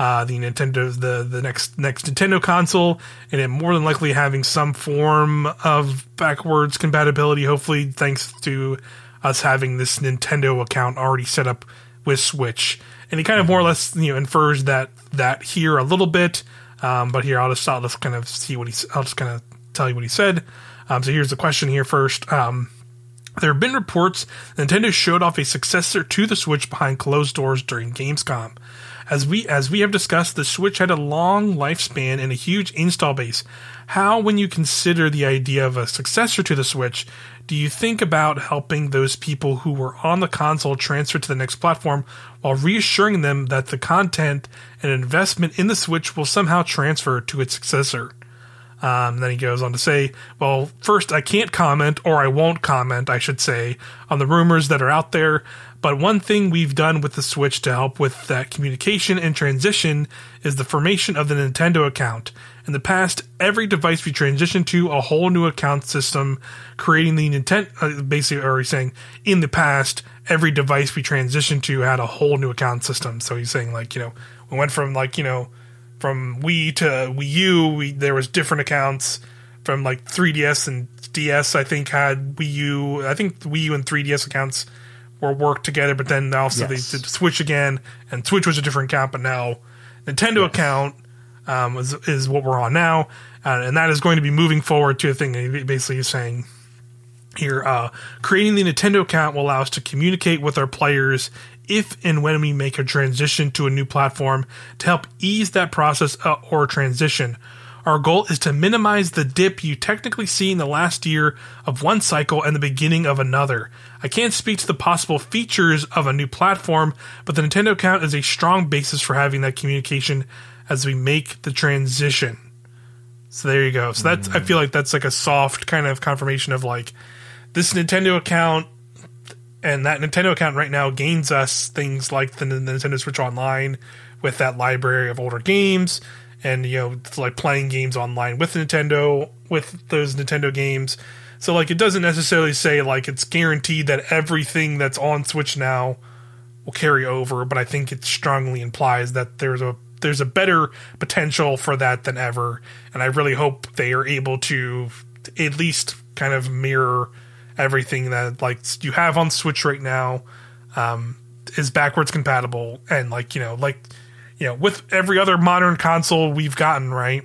uh, the Nintendo the the next next Nintendo console and it more than likely having some form of backwards compatibility. Hopefully, thanks to us having this Nintendo account already set up with Switch, and he kind of more or less you know infers that that here a little bit. Um, but here I'll just I'll just kind of see what he's I'll just kind of tell you what he said. Um, so here's the question here first. Um, there have been reports Nintendo showed off a successor to the Switch behind closed doors during Gamescom. As we as we have discussed, the Switch had a long lifespan and a huge install base. How, when you consider the idea of a successor to the Switch, do you think about helping those people who were on the console transfer to the next platform while reassuring them that the content and investment in the Switch will somehow transfer to its successor? Um, then he goes on to say, well, first, I can't comment, or I won't comment, I should say, on the rumors that are out there. But one thing we've done with the Switch to help with that communication and transition is the formation of the Nintendo account. In the past, every device we transitioned to a whole new account system, creating the Nintendo. Uh, basically, or he's saying in the past, every device we transitioned to had a whole new account system. So he's saying like you know we went from like you know from Wii to Wii U, we, there was different accounts from like 3DS and DS. I think had Wii U. I think Wii U and 3DS accounts were worked together, but then also Yes. they did Switch again, and Switch was a different account. But now Nintendo account um, is, is what we're on now, uh, and that is going to be moving forward to a thing. Basically, is saying here, uh, creating the Nintendo account will allow us to communicate with our players if and when we make a transition to a new platform to help ease that process uh, or transition. Our goal is to minimize the dip you technically see in the last year of one cycle and the beginning of another. I can't speak to the possible features of a new platform, but the Nintendo account is a strong basis for having that communication as we make the transition. So there you go. So that's I feel like that's like a soft kind of confirmation of like this Nintendo account and that Nintendo account right now gains us things like the, N- Nintendo Switch Online with that library of older games and you know like playing games online with Nintendo with those Nintendo games. So like it doesn't necessarily say like it's guaranteed that everything that's on Switch now will carry over, but I think it strongly implies that there's a there's a better potential for that than ever, and I really hope they are able to at least kind of mirror everything that like you have on Switch right now um, is backwards compatible, and like you know like you know with every other modern console we've gotten right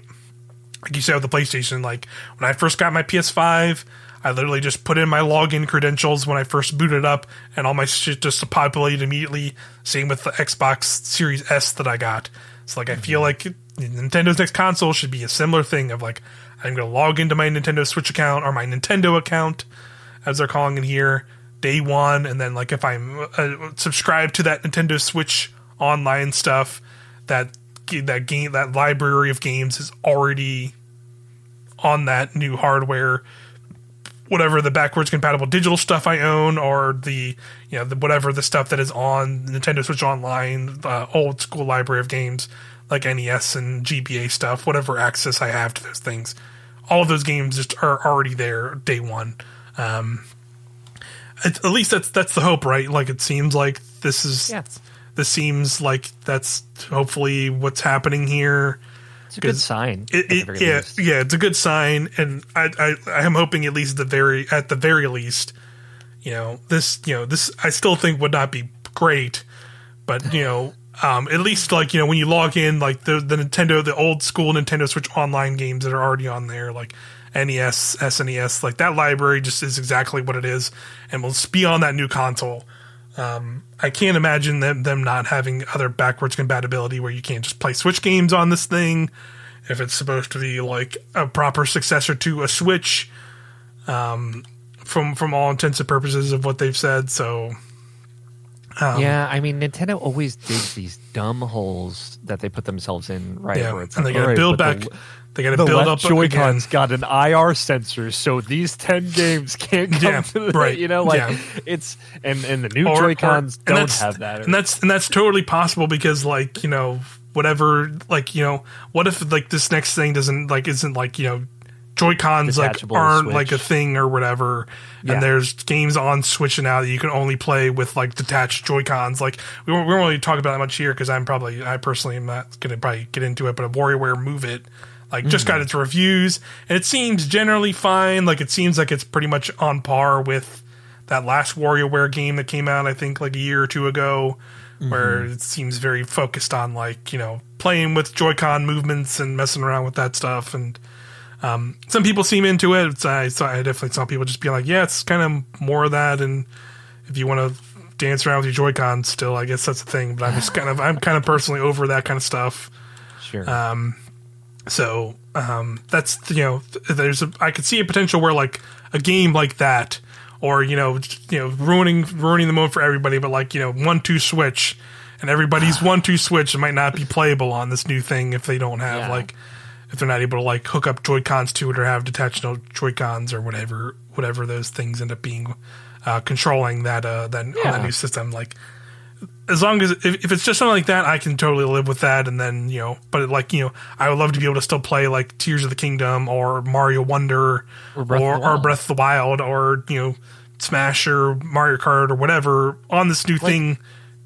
like you said with the PlayStation, like when I first got my PS5, I literally just put in my login credentials when I first booted up, and all my shit just populated immediately. Same with the Xbox Series S that I got. So like I feel like Nintendo's next console should be a similar thing of like I'm going to log into my Nintendo Switch account or my Nintendo account, as they're calling it here, day one, and then like if I'm uh, subscribed to that Nintendo Switch online stuff, that that game that library of games is already on that new hardware whatever the backwards compatible digital stuff I own or the you know the, whatever the stuff that is on Nintendo Switch Online uh, old school library of games like NES and GBA stuff whatever access I have to those things. All of those games just are already there day one. Um at, at least that's that's the hope right? Like it seems like this is Yeah. this seems like that's hopefully what's happening here It's a good sign. it, it, yeah, least. yeah, it's a good sign, and I, I, I am hoping at least the very, at the very least, you know, this, you know, this, I still think would not be great, but you know, um, at least like you know when you log in, like the the Nintendo, the old school Nintendo Switch online games that are already on there, like NES, SNES, like that library just is exactly what it is, and will be on that new console. Um, I can't imagine them them not having other backwards compatibility where you can't just play Switch games on this thing if it's supposed to be like a proper successor to a Switch. Um, from from all intents and purposes of what they've said, so um, yeah, I mean, Nintendo always digs these dumb holes that they put themselves in, right? yeah, and they got to build back. The, they got to the build up again. Joy-Con's got an IR sensor, so these ten games can't come Yeah, to the, right, You know, like yeah. it's and and the new Or- or- Joy-Cons and don't have that. and that's and that's totally possible because like you know whatever like you know what if like this next thing doesn't like isn't like you know Joy Cons like aren't Switch. like a thing or whatever, Yeah. and there's games on Switch now that you can only play with like detached Joy Cons. Like we won't, we won't really talk about that much here because I'm probably I personally am not going to probably get into it, but a WarioWare Move It like just Mm-hmm. got its reviews and it seems generally fine. Like it seems like it's pretty much on par with that last WarioWare game that came out I think like a year or two ago, where Mm-hmm. it seems very focused on like you know playing with Joy-Con movements and messing around with that stuff and. Um, some people seem into it. I, so I definitely saw people just be like, "Yeah, it's kind of more of that." And if you want to dance around with your Joy-Con, still, I guess that's the thing. But I'm just kind of, I'm kind of personally over that kind of stuff. sure. Um, so um, that's you know, there's a, I could see a potential where like a game like that, or you know, you know, ruining ruining the mode for everybody, but like you know, one two switch, and everybody's (sighs) one two switch It might not be playable on this new thing if they don't have Yeah. like. If they're not able to like hook up Joy Cons to it or have detachable Joy Cons or whatever whatever those things end up being uh, controlling that uh, that on Yeah. that new system. Like as long as if, if it's just something like that, I can totally live with that. And then you know, but like you know, I would love to be able to still play like Tears of the Kingdom or Mario Wonder Or Breath of or, the or Wild. Breath of the Wild or you know Smash or Mario Kart or whatever on this new thing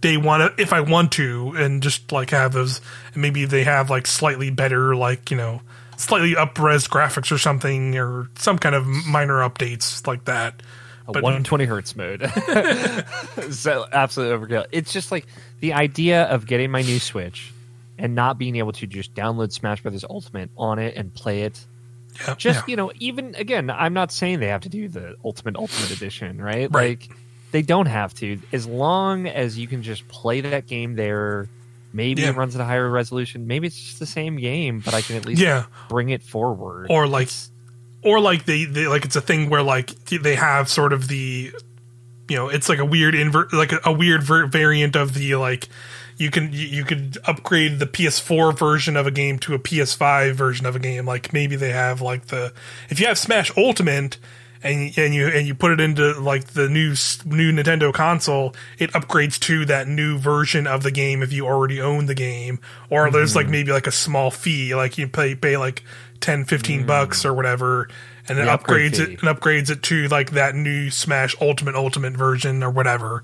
day one if I want to and just like have those and maybe they have like slightly better like you know slightly up res graphics or something or some kind of minor updates like that. A But 120 hertz mode. (laughs) so absolute overkill. It's just like the idea of getting my new Switch and not being able to just download Smash Brothers Ultimate on it and play it. yeah, Just yeah. you know, even again, I'm not saying they have to do the Ultimate Ultimate Edition, right? Right. Like they don't have to, as long as you can just play that game there. Maybe Yeah. it runs at a higher resolution. Maybe it's just the same game, but I can at least yeah. bring it forward. or like or like they, they like it's a thing where like they have sort of the you know it's like a weird invert like a, a weird ver- variant of the like you can you, you could upgrade the PS4 version of a game to a PS5 version of a game like maybe they have like the if you have Smash Ultimate and and you and you put it into like the new new Nintendo console, it upgrades to that new version of the game if you already own the game. Or there's like mm-hmm. maybe like a small fee, like you pay pay like 10, 15 bucks or whatever, and it The upgrade upgrades it and upgrades it to like that new Smash Ultimate Ultimate version or whatever.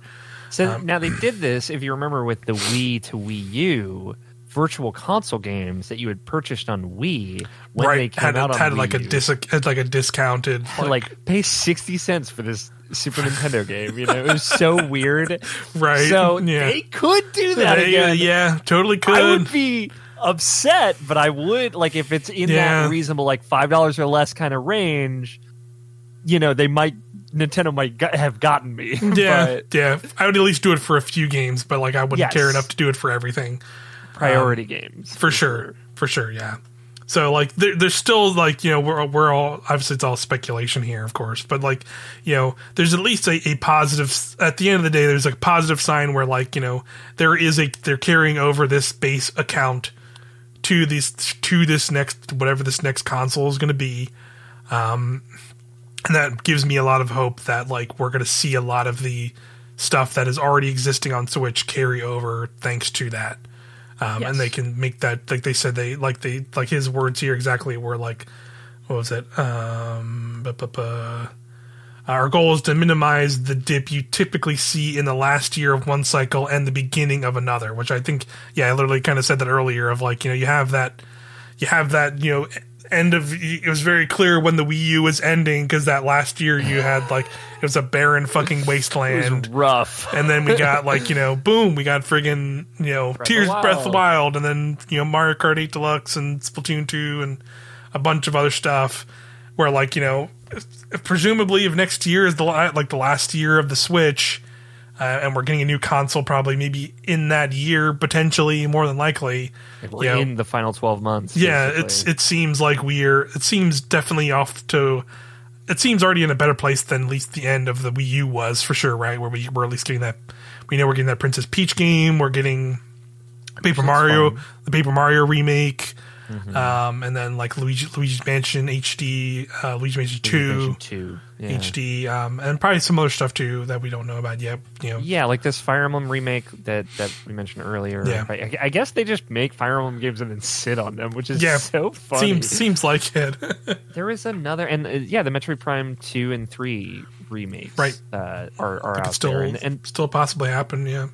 So Um, now they did this, if you remember, with the Wii to Wii U virtual console games that you had purchased on Wii when they came Had out on had Wii like a U. dis had like a discounted (laughs) To, like pay sixty cents for this Super Nintendo game. You know, it was so weird. (laughs) right? So yeah, they could do that They- again. yeah, totally could. I would be upset, but I would like if it's in Yeah. that reasonable, like five dollars or less kind of range. You know, they might Nintendo might have gotten me. (laughs) Yeah, but yeah. I would at least do it for a few games, but like I wouldn't Yes. care enough to do it for everything. priority um, games For sure, for sure, yeah. So like, there, there's still like you know we're we're all obviously it's all speculation here, of course, but like you know there's at least a, a positive at the end of the day. There's a positive sign where like you know there is a they're carrying over this base account to these to this next whatever this next console is going to be. Um, and that gives me a lot of hope that like we're going to see a lot of the stuff that is already existing on Switch carry over thanks to that. Um, Yes. and they can make that like they said they like they like his words here exactly were like what was it um bu- bu- bu- Uh, our goal is to minimize the dip you typically see in the last year of one cycle and the beginning of another which i think yeah i literally kind of said that earlier of like you know you have that you have that you know end of it was very clear when the wii u was ending because that last year you had like it was a barren fucking (laughs) it wasteland was rough. and then we (laughs) got like you know, boom, we got friggin' you know, of the Tears Breath of the Wild. And then you know Mario Kart 8 Deluxe and Splatoon 2 and a bunch of other stuff. Where like you know, presumably if next year is the like the last year of the Switch, uh, and we're getting a new console probably maybe in that year potentially more than likely. You know, in the final twelve months. yeah, basically. it's it seems like we're it seems definitely off to it seems already in a better place than at least the end of the Wii U was for sure, right? Where we we're at least getting that we know we're getting that Princess Peach game, we're getting Paper Mario, fun. the Paper Mario remake, Mm-hmm. um, and then like Luigi Luigi's Mansion HD, uh, Luigi's Mansion Two Dimension two. Yeah. HD, um, and probably some other stuff too that we don't know about yet. You know, Yeah, like this Fire Emblem remake that that we mentioned earlier. Yeah. I, I guess they just make Fire Emblem games and then sit on them, which is Yeah, so funny. seems seems like it. (laughs) There is another, and uh, yeah, the Metroid Prime two and three remakes, Right. Uh, are are out still there, and, and still possibly happen. Yeah.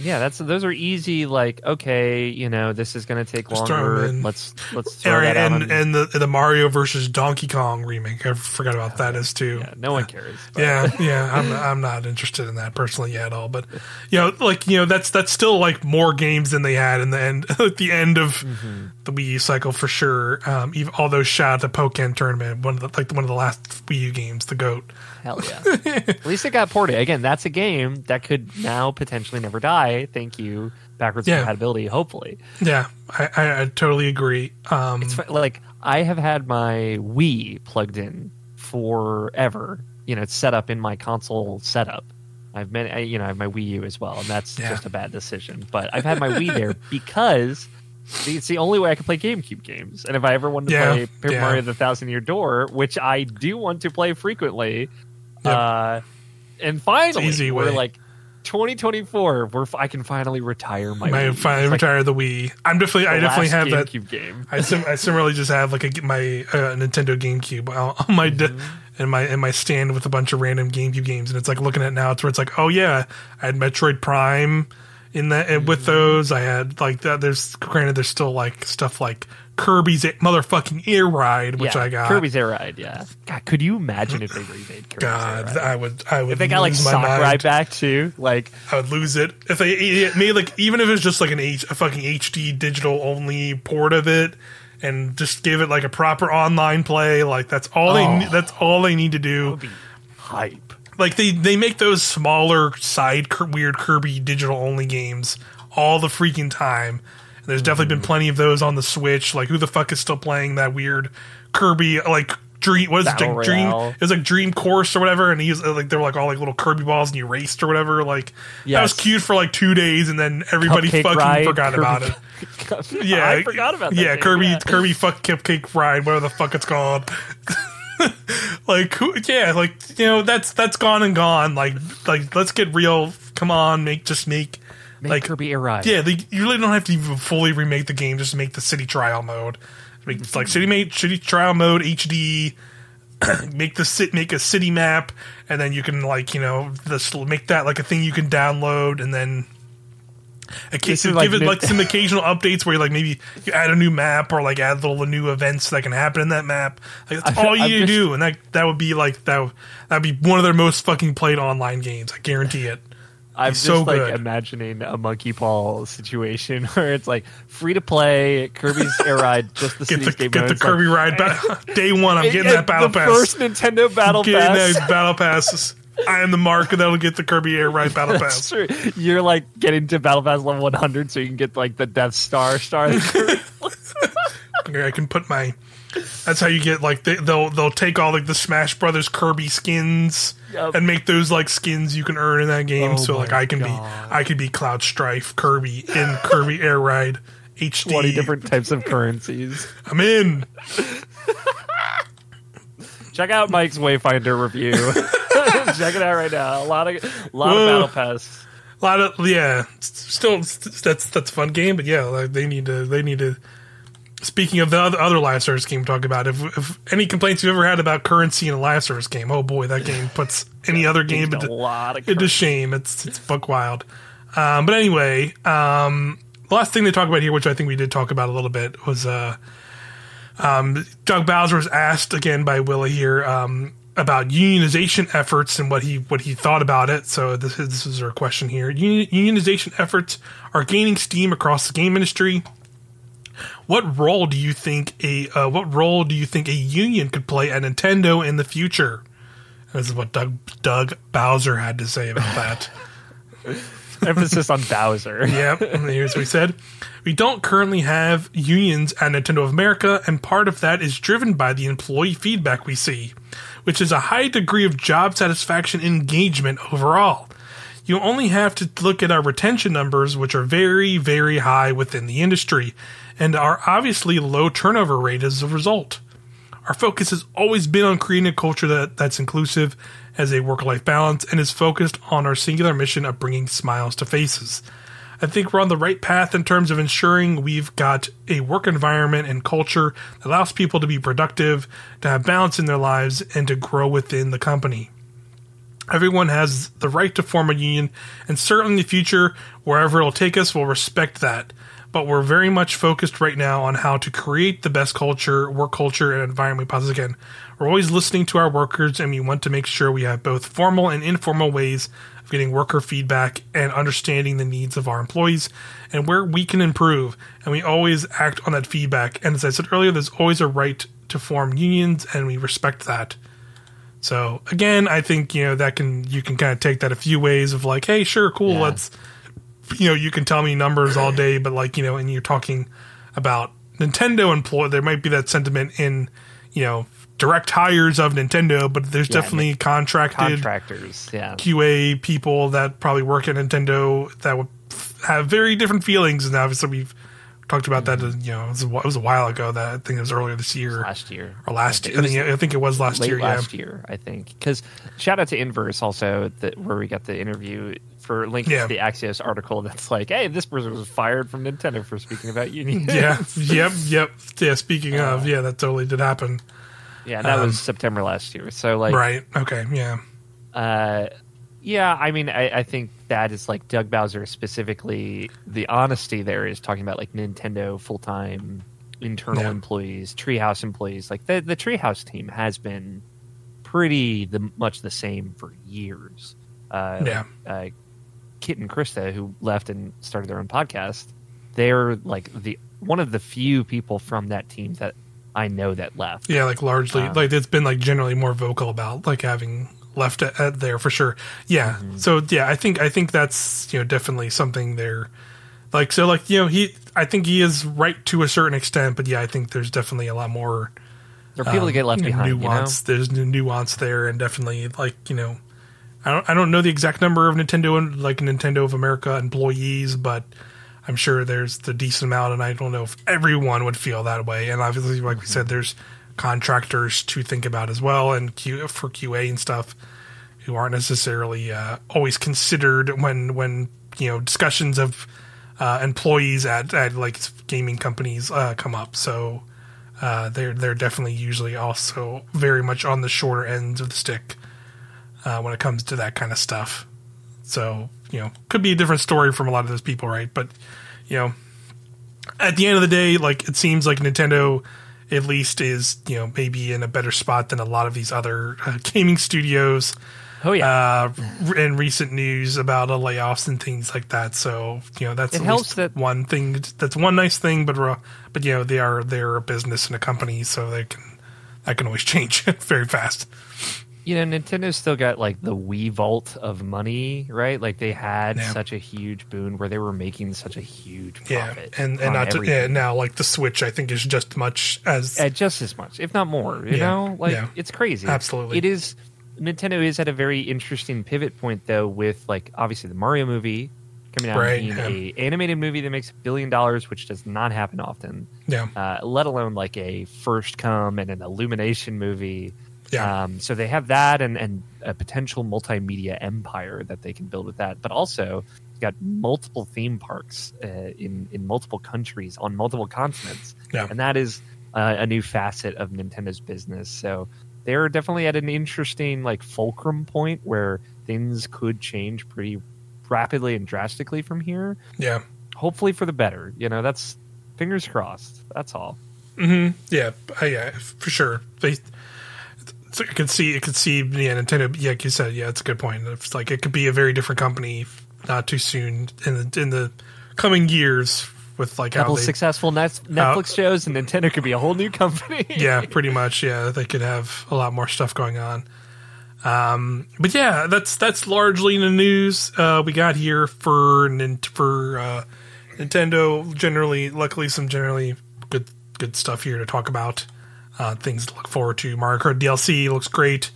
Yeah, that's those are easy. Like, okay, you know, this is going to take Just longer. Let's let's throw and that out. and, on- and the the Mario versus Donkey Kong remake. I forgot about that as too. yeah, no one cares. but- Yeah, yeah, I'm I'm not interested in that personally at all. But you know, like you know, that's that's still like more games than they had in the end (laughs) at the end of Mm-hmm. the Wii U cycle for sure. Um, even although shout out to Pokken Tournament, one of the like one of the last Wii U games, the goat. Hell yeah. At least it got ported. Again, that's a game that could now potentially never die. Thank you, backwards Yeah. compatibility. Hopefully, Yeah, I, I, I totally agree. Um, it's like I have had my Wii plugged in forever. You know, it's set up in my console setup. I've been, I, you know, I have my Wii U as well, and that's Yeah. just a bad decision. But I've had my Wii there (laughs) because it's the only way I can play GameCube games. And if I ever wanted to Yeah, play Paper yeah. Mario: The Thousand Year Door, which I do want to play frequently, Yep. uh, and finally, easy we're way. like 2024, where I can finally retire my. I Wii. finally like retire the Wii. I'm definitely, I definitely have that. GameCube game. I, sim- I similarly just have like a, my uh, Nintendo GameCube on my de- Mm-hmm. in my in my stand with a bunch of random GameCube games, and it's like looking at it now. It's where it's like, oh yeah, I had Metroid Prime in that Mm-hmm. with those. I had like that. There's granted, there's still like stuff like Kirby's motherfucking Air Ride, which yeah, I got. Kirby's Air Ride. Yeah, God, could you imagine if they remade Kirby's God, Air Ride? I would, I would. If they got like Sock mind. Ride back too, like I would lose it if they it made like even if it's just like an H, a fucking HD digital only port of it, and just give it like a proper online play. Like that's all they Oh. ne- that's all they need to do. would be hype. Like they they make those smaller side weird Kirby digital only games all the freaking time. And there's definitely been plenty of those on the Switch. Like who the fuck is still playing that weird Kirby like Dream what is it like Dream it was like Dream Course or whatever and he's uh, like they were like all like little Kirby balls and you raced or whatever like that was Yes. cute for like 2 days and then everybody Cupcake fucking Ride, forgot Kirby- about it. Yeah, I forgot about that. Yeah, Kirby yeah. Kirby fuck Cupcake Ride, whatever the fuck it's called. (laughs) like who yeah, like you know, that's that's gone and gone. Like like let's get real. Come on, make just make Make like Kirby Air Ride. yeah, they, you really don't have to even fully remake the game. Just make the city trial mode. Make it's like city made city trial mode HD. (clears throat) make the sit make a city map, and then you can like you know this make that like a thing you can download, and then. This give like it like (laughs) some occasional updates where you like maybe you add a new map or like add little new events that can happen in that map. Like that's I- all you need to do, and that that would be like that. That'd be one of their most fucking played online games. I guarantee it. I'm He's just so like good. imagining a monkey paw situation (laughs) where it's like free to play Kirby's Air Ride, just the Get the get mode. the It's like- Kirby ride ba- (laughs) day one. I'm getting that battle the pass. First Nintendo Battle getting Pass. that battle passes. I am the mark that'll get the Kirby Air Ride battle (laughs) pass. true. You're like getting to Battle Pass level 100, so you can get like the Death Star star. I can put my. That's how you get like they, they'll they'll take all like the Smash Brothers Kirby skins Yep. and make those like skins you can earn in that game. Oh so like I can God. be I could be Cloud Strife Kirby in Kirby Air Ride HD. 20 different types of currencies. I'm in. Check out Mike's Wayfinder review. (laughs) (laughs) Check it out right now. A lot of a lot Whoa. of Battle Pass. A lot of yeah, s- still that's that's a fun game, but yeah, like, they need to they need to. Speaking of the other, other live service game, we talk about if, if any complaints you've ever had about currency in a live service game, oh boy, that game puts (laughs) any other game a into, lot of into shame. It's it's fuck wild. Um, but anyway, um, the last thing they talk about here, which I think we did talk about a little bit, was uh, um, Doug Bowser was asked again by Willa here um, about unionization efforts and what he what he thought about it. So this is, this is our question here. Unionization efforts are gaining steam across the game industry. What role do you think a uh, what role do you think a union could play at Nintendo in the future? This is what Doug Doug Bowser had to say about that. (laughs) Emphasis on Bowser. (laughs) Yep. Here's what we said. We don't currently have unions at Nintendo of America, and part of that is driven by the employee feedback we see, which is a high degree of job satisfaction engagement overall. You only have to look at our retention numbers, which are very, very high within the industry, and our obviously low turnover rate as a result. Our focus has always been on creating a culture that, that's inclusive as a work life balance and is focused on our singular mission of bringing smiles to faces. I think we're on the right path in terms of ensuring we've got a work environment and culture that allows people to be productive, to have balance in their lives, and to grow within the company. Everyone has the right to form a union, and certainly in the future, wherever it'll take us, we'll respect that. But we're very much focused right now on how to create the best culture, work culture, and environment we possibly can. We're always listening to our workers, and we want to make sure we have both formal and informal ways of getting worker feedback and understanding the needs of our employees and where we can improve. And we always act on that feedback. And as I said earlier, there's always a right to form unions, and we respect that. So again, I think you know that can you can kind of take that a few ways of like, hey, sure, cool, Yeah. let's you know you can tell me numbers all day, but like you know, and you're talking about Nintendo employ, there might be that sentiment in you know direct hires of Nintendo, but there's Yeah, definitely contracted Contractors. Yeah. QA people that probably work at Nintendo that would have very different feelings, and obviously we've talked about that. Mm-hmm. You know, it was, a, it was a while ago. That I think it was earlier this year last year or last year. I think I think it was last year. last yeah, year, I think. Because shout out to Inverse also, that where we got the interview for linking Yeah. to the Axios article. That's like, hey, this person was fired from Nintendo for speaking about unions. (laughs) yeah, (laughs) yep, yep. Yeah. Speaking Uh, of, yeah, that totally did happen. yeah, that Um, was September last year. So like, right. Okay. Yeah. uh, yeah, I mean, I, I think that is like Doug Bowser specifically. The honesty there is talking about like Nintendo full time internal Yeah. employees, Treehouse employees. Like the the Treehouse team has been pretty the much the same for years. Uh, Yeah. uh, Kit and Krista, who left and started their own podcast, they're like the one of the few people from that team that I know that left. Yeah. Like largely, Um, like it's been like generally more vocal about like having left it at there for sure. Yeah. Mm-hmm. So yeah, I think I think that's you know definitely something there. Like so, like you know he. I think he is right to a certain extent, but yeah, I think there's definitely a lot more There are people that get left um, behind. You know? There's nu- nuance there, and definitely like you know, I don't I don't know the exact number of Nintendo and like Nintendo of America employees, but I'm sure there's the decent amount, and I don't know if everyone would feel that way. And obviously, like we said, there's contractors to think about as well, and Q for QA and stuff who aren't necessarily uh, always considered when when you know discussions of uh, employees at, at like gaming companies uh, come up. So uh, they're they're definitely usually also very much on the shorter ends of the stick uh, when it comes to that kind of stuff. So you know, could be a different story from a lot of those people, right? But you know, at the end of the day, like it seems like Nintendo at least is you know maybe in a better spot than a lot of these other uh, gaming studios Oh yeah, uh, in recent news about layoffs and things like that. So you know that's It helps that- one thing. That's one nice thing, but uh, but you know they are they're a business and a company, so they can that can always (laughs) change very fast. You know, Nintendo's still got like the Wii vault of money, right? Like they had Yeah. such a huge boon where they were making such a huge Yeah, profit. and and not to, yeah, now like the Switch, I think is just as much as at just as much, if not more. You Yeah, know, like yeah. it's crazy. Absolutely. it is. Nintendo is at a very interesting pivot point, though, with like obviously the Mario movie coming out Right, being yeah. a animated movie that makes a billion dollars, which does not happen often. yeah Uh, let alone like a first come and an illumination movie. Yeah Um, so they have that and, and a potential multimedia empire that they can build with that. But also, you've got multiple theme parks uh, in in multiple countries on multiple continents, Yeah. and that is uh, a new facet of Nintendo's business. So they're definitely at an interesting like fulcrum point where things could change pretty rapidly and drastically from here. yeah Hopefully for the better. You know, that's fingers crossed. That's all. Mm-hmm. yeah uh, yeah for sure. They so I could see it could see yeah Nintendo yeah like you said yeah it's a good point. It's like it could be a very different company not too soon in the in the coming years with like couple they successful Net- Netflix shows, and Nintendo could be a whole new company. (laughs) yeah, pretty much. Yeah, they could have a lot more stuff going on. Um, but yeah, that's that's largely the news uh, we got here for for uh, Nintendo. Generally, luckily, some generally good good stuff here to talk about. Uh, things to look forward to. Mario Kart DLC looks great.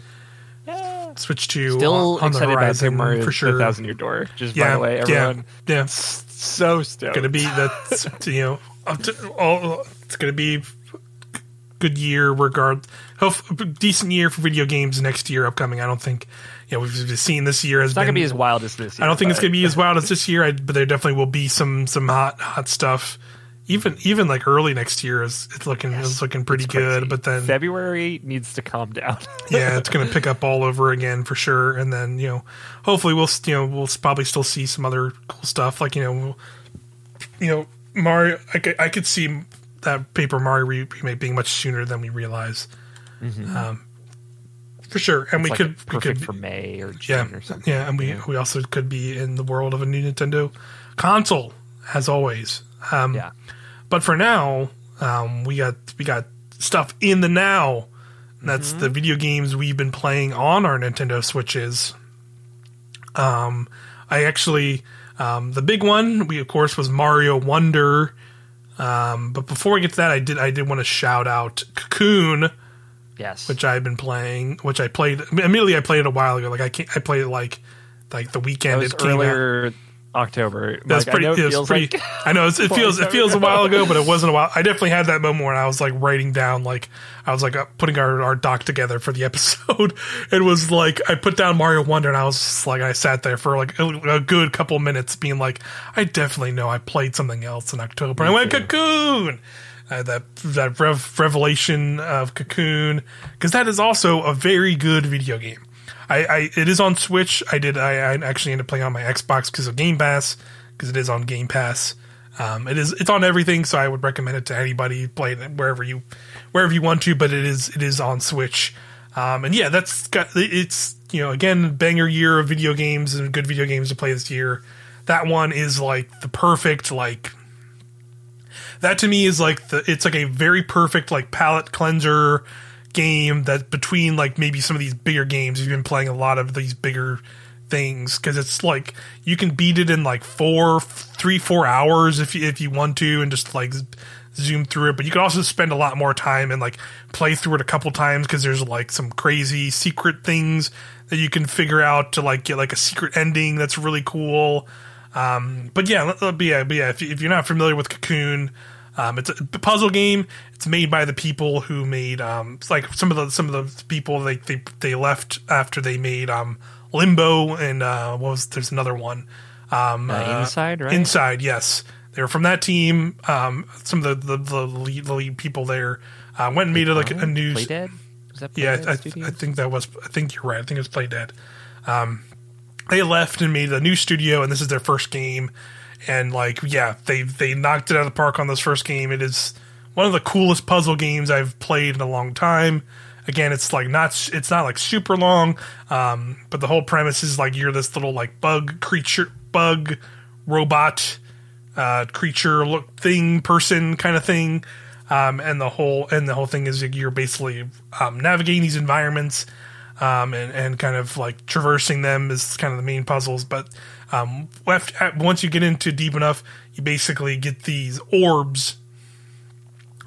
Switch to Still on, on the excited about Mario for sure. Thousand Year Door. Just yeah, by the way, everyone, yeah, yeah. so stoked. gonna be that's (laughs) you know up to all it's gonna be good year regard hope decent year for video games next year upcoming i don't think you know we've seen this year has It's not been gonna be as wild as this. Year, i don't think it's gonna be as wild as this year I, but there definitely will be some some hot hot stuff even even like early next year is it's looking it's looking pretty crazy. good but then February needs to calm down. (laughs) yeah, it's going to pick up all over again for sure. And then you know, hopefully we'll you know we'll probably still see some other cool stuff like you know, we'll, you know Mario. I could, I could see that Paper Mario remake being much sooner than we realize. Um, for sure, and we Mm-hmm. Like could a we could for May or yeah June or something. yeah, and we we also could be in the world of a new Nintendo console as always. Um, Yeah. but for now, um, we got we got stuff in the now. That's Mm-hmm. the video games we've been playing on our Nintendo Switches. Um, I actually um, the big one we of course was Mario Wonder. Um, but before we get to that, I did I did want to shout out Cocoon, Yes. which I've been playing, which I played immediately. I played it a while ago. Like I can't, I played it like like the weekend it came out. October. That's Like, pretty. I know it feels pretty. like I know it (laughs) feels it feels a while ago, but it wasn't a while. I definitely had that moment when I was like writing down, like I was like uh, putting our, our doc together for the episode. (laughs) It was like I put down Mario Wonder, and I was just like I sat there for like a, a good couple minutes, being like, I definitely know I played something else in October. I went Cocoon. Uh, that that rev- revelation of Cocoon because that is also a very good video game. I, I it is on Switch. I did I, I actually ended up playing on my Xbox because of Game Pass because it is on Game Pass. Um, it is it's on everything, so I would recommend it to anybody. Play it wherever you wherever you want to, but it is it is on Switch. Um, and yeah, that's got it's you know again banger year of video games and good video games to play this year. That one is like the perfect like that to me is like the it's like a very perfect like palate cleanser game that between like maybe some of these bigger games you've been playing a lot of these bigger things because it's like you can beat it in like four three four hours if you if you want to and just like zoom through it but you can also spend a lot more time and like play through it a couple times because there's like some crazy secret things that you can figure out to like get like a secret ending that's really cool um, but yeah, but yeah, yeah. If, if you're not familiar with Cocoon, um, it's a puzzle game. It's made by the people who made um, it's like some of the some of the people they they, they left after they made um, Limbo and uh, what was there's another one. Um, Uh, Inside, right? Inside, yes. They were from that team. Um, some of the the, the, lead, the lead people there uh, went and made like a new Playdead. Was that yeah, Playdead I, I, Studios? I think that was. I think you're right. I think it was Playdead. Um, they left and made a new studio, and this is their first game. And like, yeah, they they knocked it out of the park on this first game. It is one of the coolest puzzle games I've played in a long time. Again, it's like not it's not like super long, um, but the whole premise is like you're this little like bug creature, bug robot uh, creature look thing person kind of thing um, and the whole and the whole thing is like you're basically um, navigating these environments um, and and kind of like traversing them is kind of the main puzzles but um, after, once you get into deep enough you basically get these orbs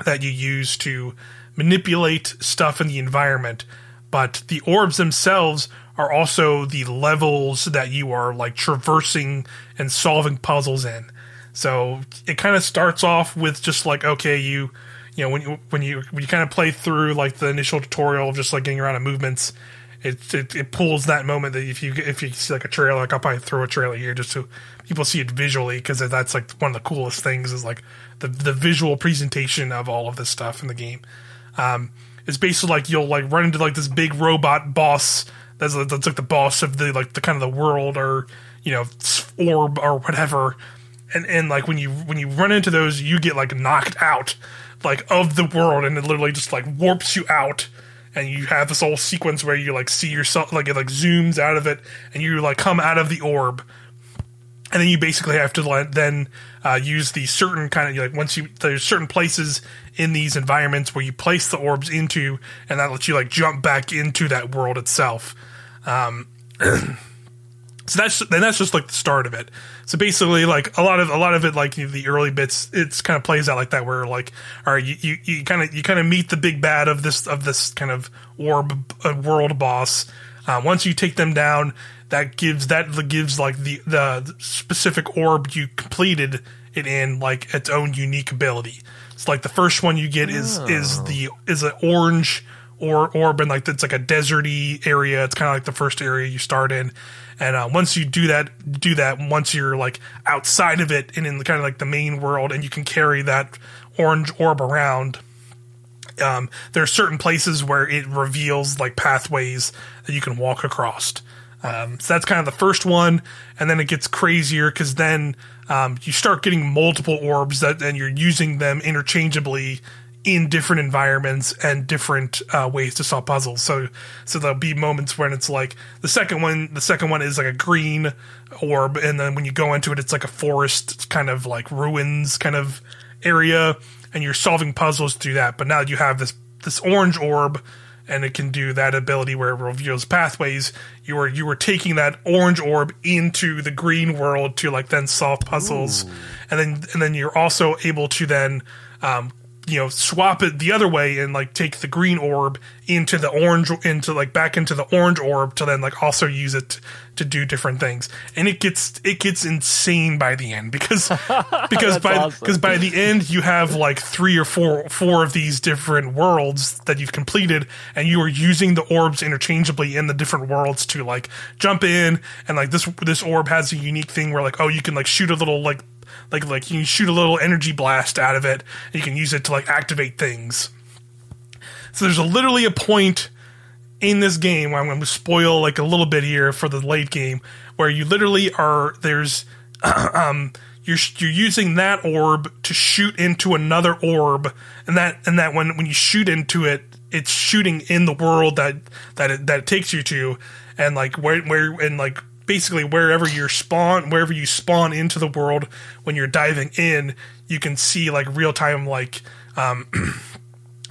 that you use to manipulate stuff in the environment. But the orbs themselves are also the levels that you are like traversing and solving puzzles in. So it kind of starts off with just like okay you you know when you when you when you kind of play through like the initial tutorial of just like getting around and movements it, it it pulls that moment that if you if you see like a trailer like I'll probably throw a trailer here just so people see it visually because that's like one of the coolest things is like the the visual presentation of all of this stuff in the game. Um, it's basically like you'll like run into like this big robot boss that's that's like the boss of the like the kind of the world or you know orb or whatever. And and like when you when you run into those you get like knocked out like of the world and it literally just like warps you out and you have this whole sequence where you like see yourself like it like zooms out of it and you like come out of the orb. And then you basically have to then uh, use the certain kind of like once you there's certain places in these environments where you place the orbs into and that lets you like jump back into that world itself. Um, (clears throat) so that's then that's just like the start of it. So basically like a lot of a lot of it like the early bits it's kind of plays out like that where like all right you you, you kind of you kind of meet the big bad of this of this kind of orb uh, world boss. Uh, once you take them down that gives that gives like the the specific orb you completed it in like its own unique ability. It's like the first one you get is is the is an orange or orb in like it's like a deserty area. It's kind of like the first area you start in, and uh, once you do that, do that. Once you're like outside of it and in the kind of like the main world, and you can carry that orange orb around. Um, there are certain places where it reveals like pathways that you can walk across. Um, so that's kind of the first one, and then it gets crazier because then um, you start getting multiple orbs that, and you're using them interchangeably in different environments and different uh, ways to solve puzzles. So, so there'll be moments when it's like the second one. The second one is like a green orb, and then when you go into it, it's like a forest kind of like ruins kind of area, and you're solving puzzles through that. But now you have this this orange orb and it can do that ability where it reveals pathways. You are you are taking that orange orb into the green world to like then solve puzzles, and then and then you're also able to then um, you know swap it the other way and like take the green orb into the orange into like back into the orange orb to then like also use it to do different things and it gets it gets insane by the end because (laughs) because by awesome. because by the end you have like three or four four of these different worlds that you've completed and you are using the orbs interchangeably in the different worlds to like jump in and like this this orb has a unique thing where like oh you can like shoot a little like like like you shoot a little energy blast out of it and you can use it to like activate things. So there's a, literally a point in this game i'm going to spoil like a little bit here for the late game where you literally are there's (clears throat) um you're you're using that orb to shoot into another orb and that and that when when you shoot into it it's shooting in the world that that it, that it takes you to and like where where and like basically wherever you're spawn wherever you spawn into the world when you're diving in you can see like real time like um (clears throat)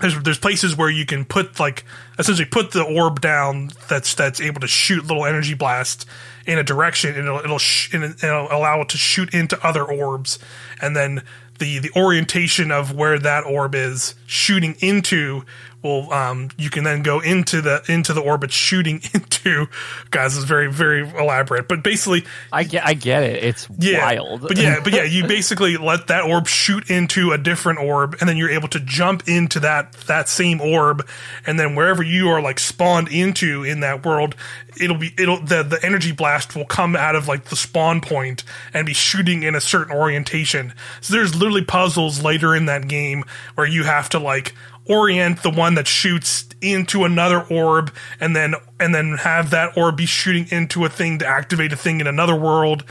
there's there's places where you can put like essentially put the orb down that's that's able to shoot little energy blasts in a direction and it'll it'll, sh- and it'll allow it to shoot into other orbs. And then the the orientation of where that orb is shooting into will um you can then go into the into the orbit shooting (laughs) into guys is very very elaborate but basically I get, I get it. It's yeah, wild. But yeah, but yeah, you (laughs) basically let that orb shoot into a different orb, and then you're able to jump into that that same orb, and then wherever you are like spawned into in that world, it'll be it'll the the energy blast will come out of like the spawn point and be shooting in a certain orientation. So there's literally puzzles later in that game where you have to like orient the one that shoots into another orb and then and then have that orb be shooting into a thing to activate a thing in another world.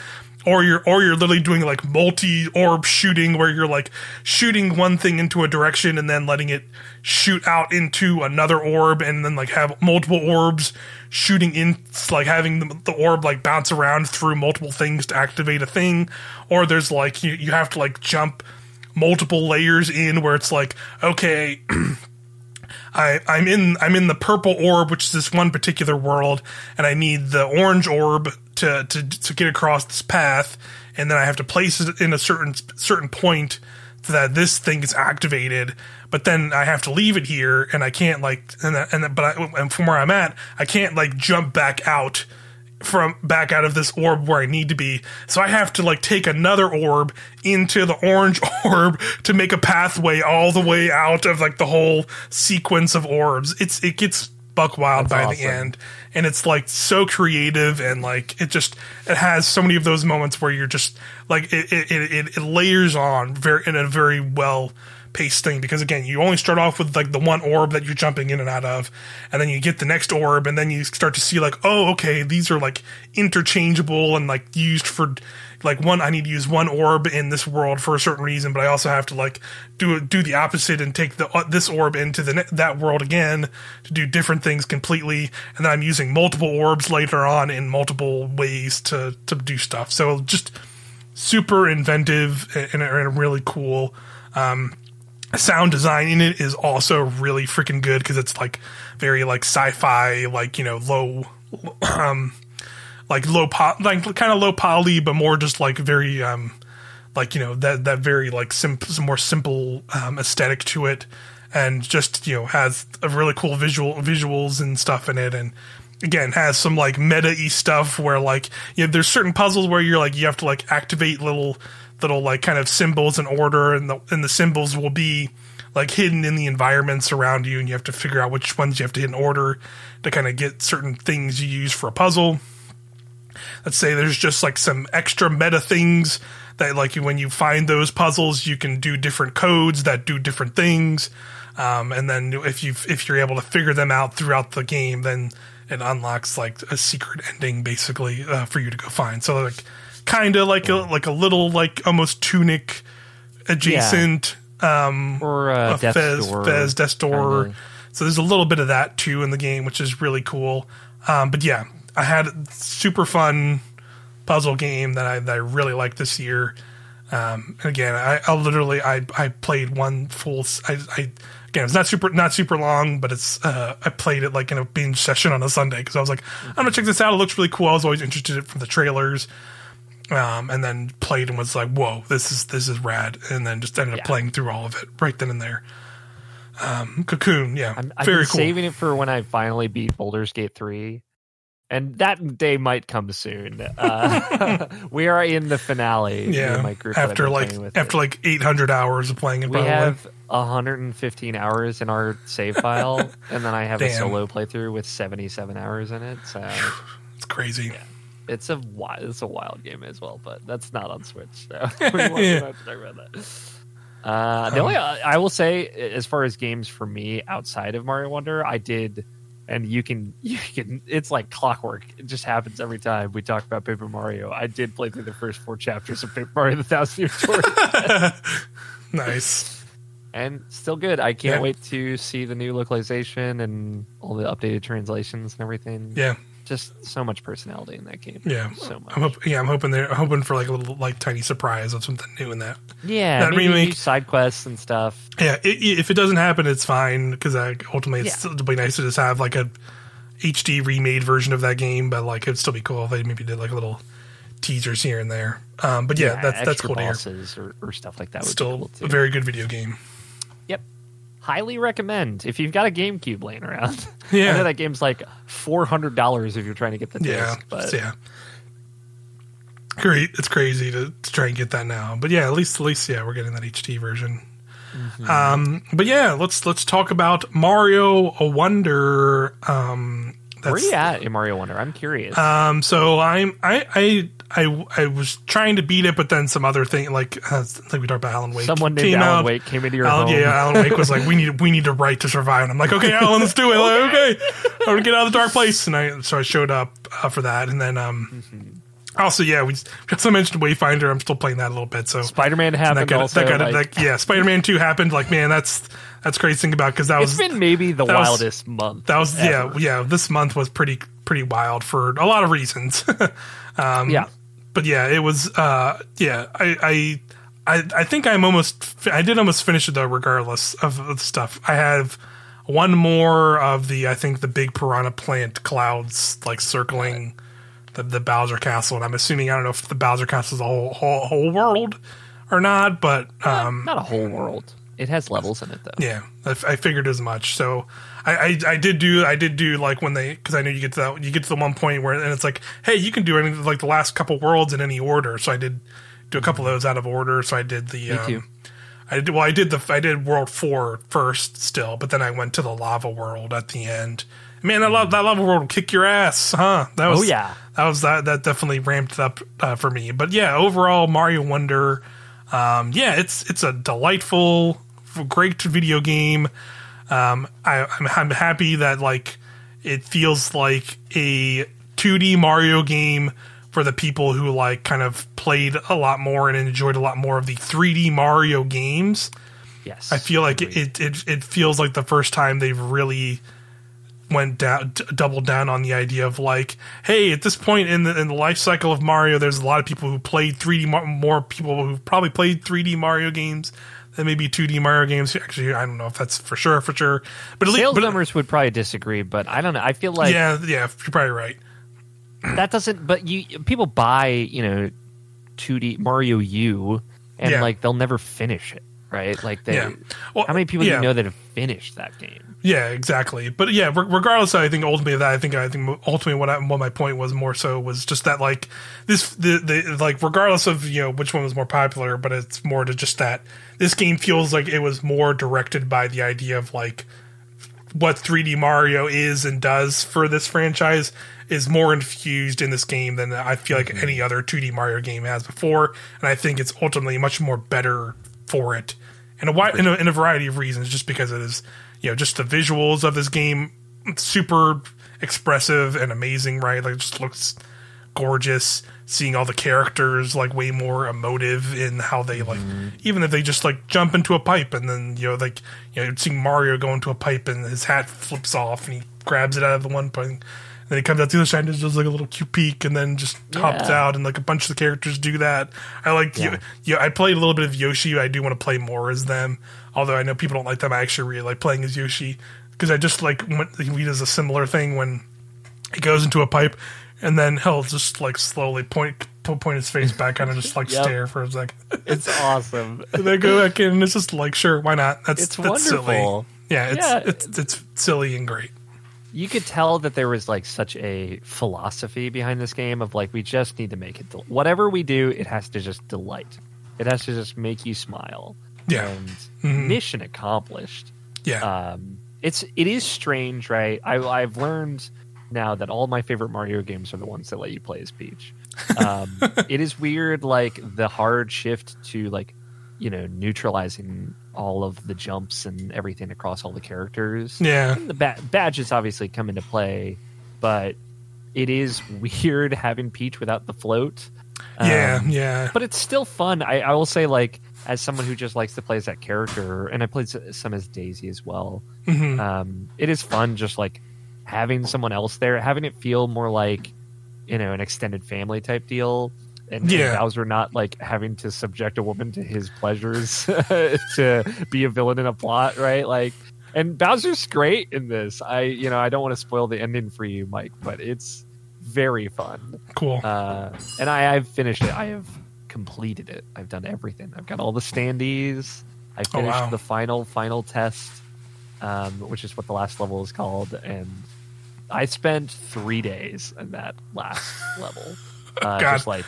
Or you're or you're literally doing like multi orb shooting where you're like shooting one thing into a direction and then letting it shoot out into another orb and then like have multiple orbs shooting in like having the, the orb like bounce around through multiple things to activate a thing. Or there's like you, you have to like jump multiple layers in where it's like okay (clears throat) I, I'm in I'm in the purple orb, which is this one particular world, and I need the orange orb to, to to get across this path, and then I have to place it in a certain certain point so that this thing is activated. But then I have to leave it here, and I can't like and and but I, and from where I'm at, I can't like jump back out from back out of this orb where I need to be. So I have to like take another orb into the orange (laughs) orb to make a pathway all the way out of like the whole sequence of orbs. It's it gets buck wild That's by the end. And it's like so creative and like it just it has so many of those moments where you're just like it it, it, it layers on very in a very well paced thing because again you only start off with like the one orb that you're jumping in and out of and then you get the next orb and then you start to see like oh okay these are like interchangeable and like used for like one I need to use one orb in this world for a certain reason but I also have to like do do the opposite and take the uh, this orb into the that world again to do different things completely and then I'm using multiple orbs later on in multiple ways to to do stuff. So just super inventive and, and really cool. Um sound design in it is also really freaking good because it's like very like sci-fi like you know low (clears throat) um like low po- like kind of low poly but more just like very um like you know that that very like some more simple um aesthetic to it and just you know has a really cool visual visuals and stuff in it and again has some like meta-y stuff where like you know there's certain puzzles where you're like you have to like activate little little like kind of symbols in order and the and the symbols will be like hidden in the environments around you and you have to figure out which ones you have to hit in order to kind of get certain things you use for a puzzle. Let's say there's just like some extra meta things that like when you find those puzzles you can do different codes that do different things. Um, and then if you if you're able to figure them out throughout the game then it unlocks like a secret ending basically uh, for you to go find. So like kind of like a like a little like almost tunic adjacent um or uh, a Death's Fez, Door, Fez, Death's Door. kinda. So there's a little bit of that too in the game, which is really cool. Um, but yeah, I had a super fun puzzle game that I that I really liked this year. Um, again, I, I literally I I played one full. I, I again, it's not super not super long, but it's uh, I played it like in a binge session on a Sunday because I was like, I'm gonna check this out. It looks really cool. I was always interested in it from the trailers. Um, and then played and was like, "Whoa, this is this is rad," and then just ended up playing through all of it right then and there. Um, Cocoon, yeah, I'm, I've very been cool. saving it for when I finally beat Baldur's Gate 3. And that day might come soon. Uh, (laughs) (laughs) we are in the finale. me and yeah, my group after like after it. like 800 hours of playing it, we probably. have 115 hours in our save file, (laughs) and then I have a solo playthrough with 77 hours in it. So (sighs) it's crazy. It's a wild, it's a wild game as well, but that's not on Switch. So (laughs) we won't (laughs) we have to talk about that. Uh, the only I will say, as far as games for me outside of Mario Wonder, I did, and you can (laughs) you can. It's like clockwork. It just happens every time we talk about Paper Mario. I did play through the first four chapters of Paper Mario: The Thousand Year Story, nice. and still good. I can't Yeah. wait to see the new localization and all the updated translations and everything. Yeah, just so much personality in that game. yeah. so much. I'm hope, yeah, I'm hoping they're hoping for like a little like tiny surprise of something new in that. Yeah, That maybe remake- side quests and stuff. Yeah, i i if it doesn't happen, it's fine because ultimately it's Yeah. it'd be nice to just have like a HD remade version of that game. But like it'd still be cool if they maybe did like a little teasers here and there. Um, but yeah, that's that's extra cool to hear. bosses or, or stuff like that would Still be cool too. a very good video game. Highly recommend if you've got a GameCube laying around. Yeah. (laughs) I know that game's like four hundred dollars if you're trying to get the Yeah, disc, but yeah. Great, it's crazy to, to try and get that now, but yeah, at least at least yeah, we're getting that HD version. Mm-hmm. Um, but yeah, let's let's talk about Mario a Wonder. Um, where are that's- you at in Mario Wonder? I'm curious. Um, so I'm I I I I was trying to beat it, but then some other thing like uh, like we talked about Alan Wake. Someone named came Alan out. Wake came into your Alan, home. yeah, Alan Wake was like, "We need, we need a right to survive." And I'm like, "Okay, Alan, let's do it." Like, okay, I'm gonna get out of the dark place. And I, so I showed up uh, for that, and then um, also, yeah, we, we also mentioned Wayfinder. I'm still playing that a little bit. So Spider-Man that happened got, also. that got like, that, yeah, Spider-Man Two happened. Like, man, that's that's crazy to think about because that it's was been maybe the that was- wildest month. that was ever. yeah yeah. This month was pretty pretty wild for a lot of reasons. (laughs) Um, yeah. But yeah, it was. Uh, yeah, I, I, I, I think I'm almost. I did almost finish it though, regardless of the stuff. I have one more of the. I think the big piranha plant clouds like circling the the Bowser Castle, and I'm assuming I don't know if the Bowser Castle is a whole whole, whole world or not, but um, Not a whole world. It has levels in it though. yeah, I, f- I figured as much. So I, I, I did do I did do like when they because I know you get to that you get to the one point where and it's like hey you can do any like the last couple worlds in any order. So I did do a couple of those out of order. So I did the um. I did well I did the I did world four first still, but then I went to the lava world at the end. Man, that lava, that lava world will kick your ass, huh? That was Oh, yeah. that was that that definitely ramped up uh, for me. But yeah, overall Mario Wonder, um, yeah, it's it's a delightful, great video game. Um, I, I'm I'm happy that like it feels like a 2D Mario game for the people who like kind of played a lot more and enjoyed a lot more of the 3D Mario games. Yes. I feel like it, it, it, it feels like the first time they've really went down, d- doubled down on the idea of like, hey, at this point in the in the life cycle of Mario, there's a lot of people who played 3D more people who probably played 3D Mario games than maybe 2D Mario games. Actually, I don't know if that's for sure, for sure. But at least, Sales but, numbers would probably disagree, but I don't know. I feel like yeah, yeah, you're probably right. that doesn't. But you people buy you know 2D Mario U, and Yeah. like they'll never finish it, right? Like they. Yeah. Well, how many people do you know that have finished that game? Yeah, exactly. But yeah, re- regardless, I think ultimately of that I think I think ultimately what I, what my point was more so was just that like this the the like regardless of you know which one was more popular, but it's more to just that this game feels like it was more directed by the idea of like what 3D Mario is and does for this franchise is more infused in this game than I feel like mm-hmm. any other 2D Mario game has before, and I think it's ultimately much more better for it in a wide in a, in a variety of reasons. Just because it is, you know, just the visuals of this game super expressive and amazing, right? Like it just looks gorgeous. Seeing all the characters like way more emotive in how they like, mm-hmm. even if they just like jump into a pipe and then you know like you know seeing Mario go into a pipe and his hat flips off and he grabs it out of the one point. And then he comes out the other side and just does like a little cute peek and then just hops Yeah. out and like a bunch of the characters do that. I like Yeah. I played a little bit of Yoshi. I do want to play more as them. Although I know people don't like them. I actually really like playing as Yoshi because I just like when he does a similar thing when he goes into a pipe and then he'll just like slowly point his face back, kind of just like (laughs) Yep. stare for a second. (laughs) It's awesome. and then go back in, and it's just like, sure, why not? That's It's that's silly. Yeah, it's, Yeah. it's it's silly and great. You could tell that there was like such a philosophy behind this game of like we just need to make it del- whatever we do it has to just delight. It has to just make you smile. Yeah. and Mhm. mission accomplished. Yeah, um it's it is strange right? I, i've learned now that all my favorite mario games are the ones that let you play as peach. Um (laughs) it is weird like the hard shift to like you know neutralizing all of the jumps and everything across all the characters yeah, the ba- badges obviously come into play, but it is (laughs) weird having Peach without the float. yeah, Um, yeah. But it's still fun. I, I will say, like, as someone who just likes to play as that character, and I played some as Daisy as well, Mhm. um, it is fun just like having someone else there, having it feel more like, you know, an extended family type deal. And, and Bowser not like having to subject a woman to his pleasures (laughs) to be a villain in a plot, right? Like, and Bowser's great in this. I, you know, I don't want to spoil the ending for you, Mike, but it's very fun. Cool. Uh, and I, I've finished it. I have completed it. I've done everything. I've got all the standees. I Oh, finished wow. the final final test, um, which is what the last level is called, and I spent three days in that last level. (laughs) Uh, just like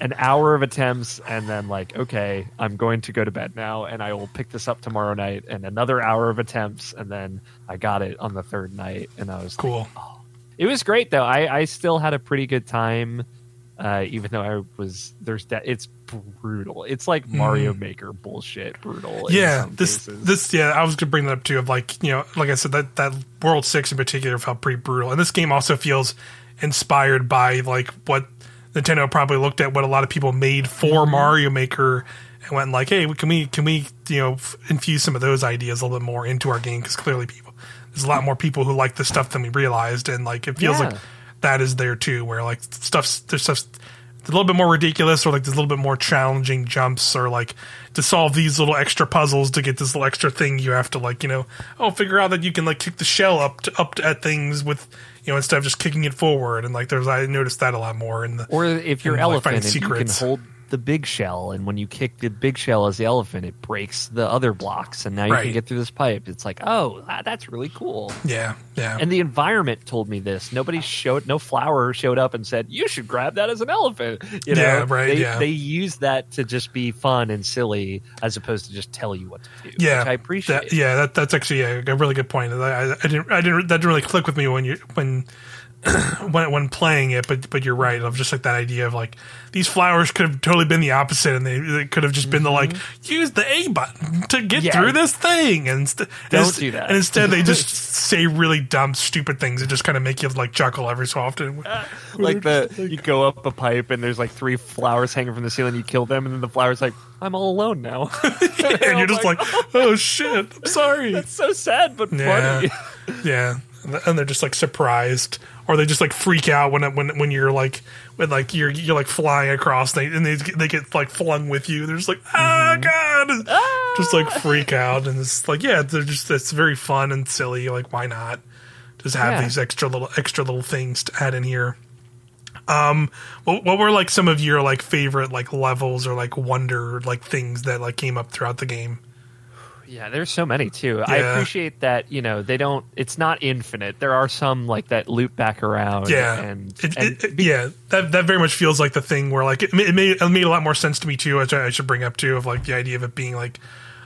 an hour of attempts, and then like, okay, I'm going to go to bed now, and I will pick this up tomorrow night, and another hour of attempts, and then I got it on the third night, and I was like, cool. it was great though. I, I still had a pretty good time, uh, even though I was there's that. It's brutal. It's like Mario Maker bullshit. Brutal. Mm. Yeah, this cases. this yeah, I was gonna bring that up too. Of like you know, like I said, that that World Six in particular felt pretty brutal, and this game also feels inspired by like what Nintendo probably looked at what a lot of people made for Mm-hmm. Mario Maker and went like, hey, can we can we you know f- infuse some of those ideas a little bit more into our game because clearly people there's a lot more people who like this stuff than we realized, and like it feels Yeah. like that is there too, where like stuff's there's stuff's a little bit more ridiculous or like there's a little bit more challenging jumps or like to solve these little extra puzzles to get this little extra thing you have to like you know oh figure out that you can like kick the shell up to, up at things with you know instead of just kicking it forward and like there's I noticed that a lot more in the or if you're and, elephant and you can hold the big shell, and when you kick the big shell as the elephant, it breaks the other blocks, and now you Right. can get through this pipe. It's like, oh, that- that's really cool. yeah yeah And the environment told me this. Nobody showed, no flower showed up and said, "You should grab that as an elephant." You know, Yeah, right, They, yeah. they use that to just be fun and silly, as opposed to just tell you what to do. yeah which I appreciate. that, yeah that, that's actually a, a really good point I, I, I didn't I didn't that didn't really click with me when you when (clears throat) when when playing it, but but you're right. Of just like that idea of like these flowers could have totally been the opposite, and they, they could have just been the like mm-hmm. use the A button to get Yeah. through this thing, and inst- Don't and do that. And instead, they just (laughs) say really dumb, stupid things that just kind of make you like chuckle every so often. Uh, like the you go up a pipe and there's like three flowers hanging from the ceiling. You kill them, and then the flower's like, "I'm all alone now." (laughs) (laughs) and you're just like, oh shit, I'm sorry. "That's so sad, but Yeah. funny." Yeah, and they're just like surprised, or they just like freak out when when when you're like when like you're you're like flying across, they and they they get like flung with you. They're just like ah god, just like freak out, and it's like yeah, they're just it's very fun and silly. Like why not just have Yeah. these extra little extra little things to add in here. Um, what, what were like some of your like favorite like levels or like wonder like things that like came up throughout the game? Yeah, there's so many too. I appreciate that. You know, they don't. It's not infinite. There are some like that loop back around. Yeah, and, It- and it- it- yeah, that that very much feels like the thing where like it, it made it made a lot more sense to me too. Which I, I should bring up too of like the idea of it being like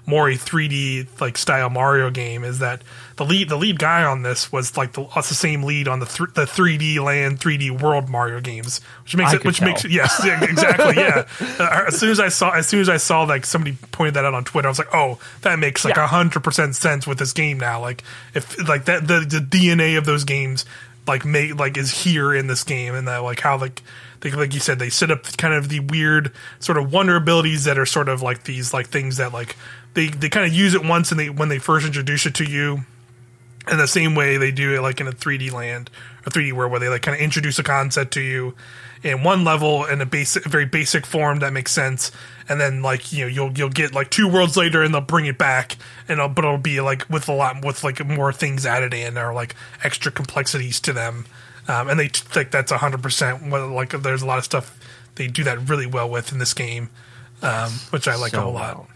more a 3D like style Mario game is that the lead the lead guy on this was like the, the same lead on the th- the 3D land 3D world Mario games, which makes I it which tell. makes yes yeah, (laughs) exactly yeah. Uh, as soon as I saw as soon as I saw like somebody pointed that out on Twitter, I was like, oh, that makes like a Yeah. hundred percent sense with this game now. Like if like that the the DNA of those games like make like is here in this game and that like how like they, like you said they set up kind of the weird sort of wonder abilities that are sort of like these like things that like they they kind of use it once and they when they first introduce it to you in the same way they do it like in a 3D land or 3D world where they like kind of introduce a concept to you in one level in a basic very basic form that makes sense and then like you know you'll you'll get like two worlds later and they'll bring it back and it'll, but it'll be like with a lot with like more things added in or like extra complexities to them um, and they t- think that's 100% well, like there's a lot of stuff they do that really well with in this game, um, which I like So a whole lot. well.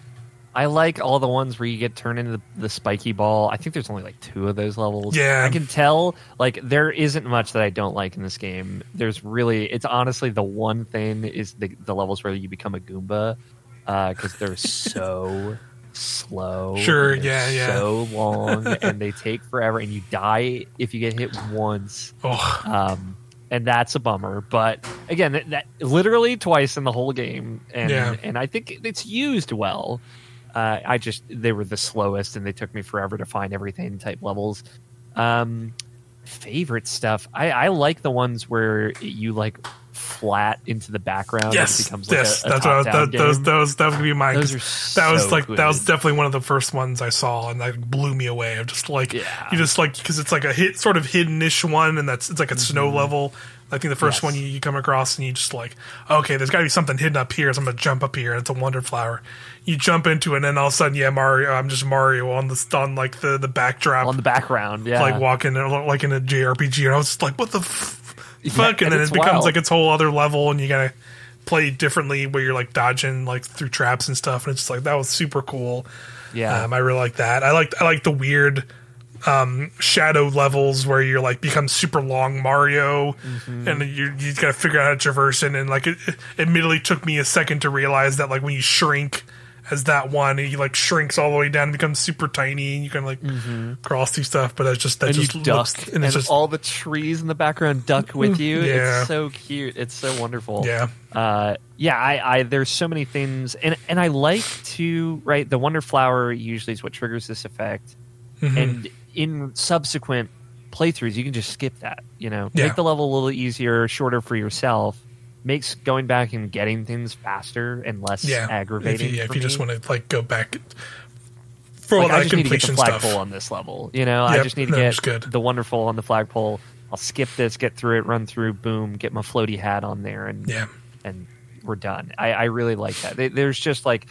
I like all the ones where you get turned into the, the spiky ball. I think there's only like two of those levels. Yeah. I can tell like there isn't much that I don't like in this game. There's really it's honestly the one thing is the the levels where you become a Goomba because they're (laughs) so slow. Sure, yeah, yeah. So long (laughs) and they take forever, and you die if you get hit once. Oh, Um, and that's a bummer. But again, that, that literally twice in the whole game, and Yeah. and I think it's used well. Uh, I just they were the slowest, and they took me forever to find everything type levels. Um, favorite stuff. I, I like the ones where you like flat into the background. and it yes, becomes like yes, a, a that's what I was, that, those those that was gonna be mine. Those are that was so like that was definitely one of the first ones I saw, and that blew me away. I'm just like Yeah. you just like because it's like a hit sort of hidden-ish one, and that's it's like a snow level. I think the first. Yes. one you, you come across, and you just like, okay, there's got to be something hidden up here, so I'm gonna jump up here, and it's a wonder flower. You jump into it, and then all of a sudden, yeah, Mario, I'm just Mario on the on like the the backdrop, on the background. Yeah, like walking like in a JRPG, and I was just like, what the f- fuck? and and then it becomes wild. like its whole other level, and you gotta play differently where you're like dodging like through traps and stuff, and it's just like that was super cool. yeah. Um, I really like that. I like I like the weird um, shadow levels where you're like become super long Mario, Mm-hmm. and you you got to figure out how to traverse it. And like it, it admittedly took me a second to realize that like when you shrink as that one, he like shrinks all the way down and becomes super tiny, and you can like cross through stuff. But it's just that Mm-hmm. and just you duck, looks and, and it's just all the trees in the background duck with (laughs) you. Yeah. It's so cute. It's so wonderful. yeah uh, yeah, I, I there's so many things, and and I like to right. The wonder flower usually is what triggers this effect, Mm-hmm. and in subsequent playthroughs, you can just skip that. You know, Yeah. make the level a little easier, shorter for yourself. Makes going back and getting things faster and less yeah. aggravating. If you, yeah, if you just want to like go back for like, all I just need to get the completion stuff. flagpole on this level. You know, I just need to get the wonderful on the flagpole. I'll skip this, get through it, run through, boom, get my floaty hat on there, and Yeah. and we're done. I, I really like that. There's just like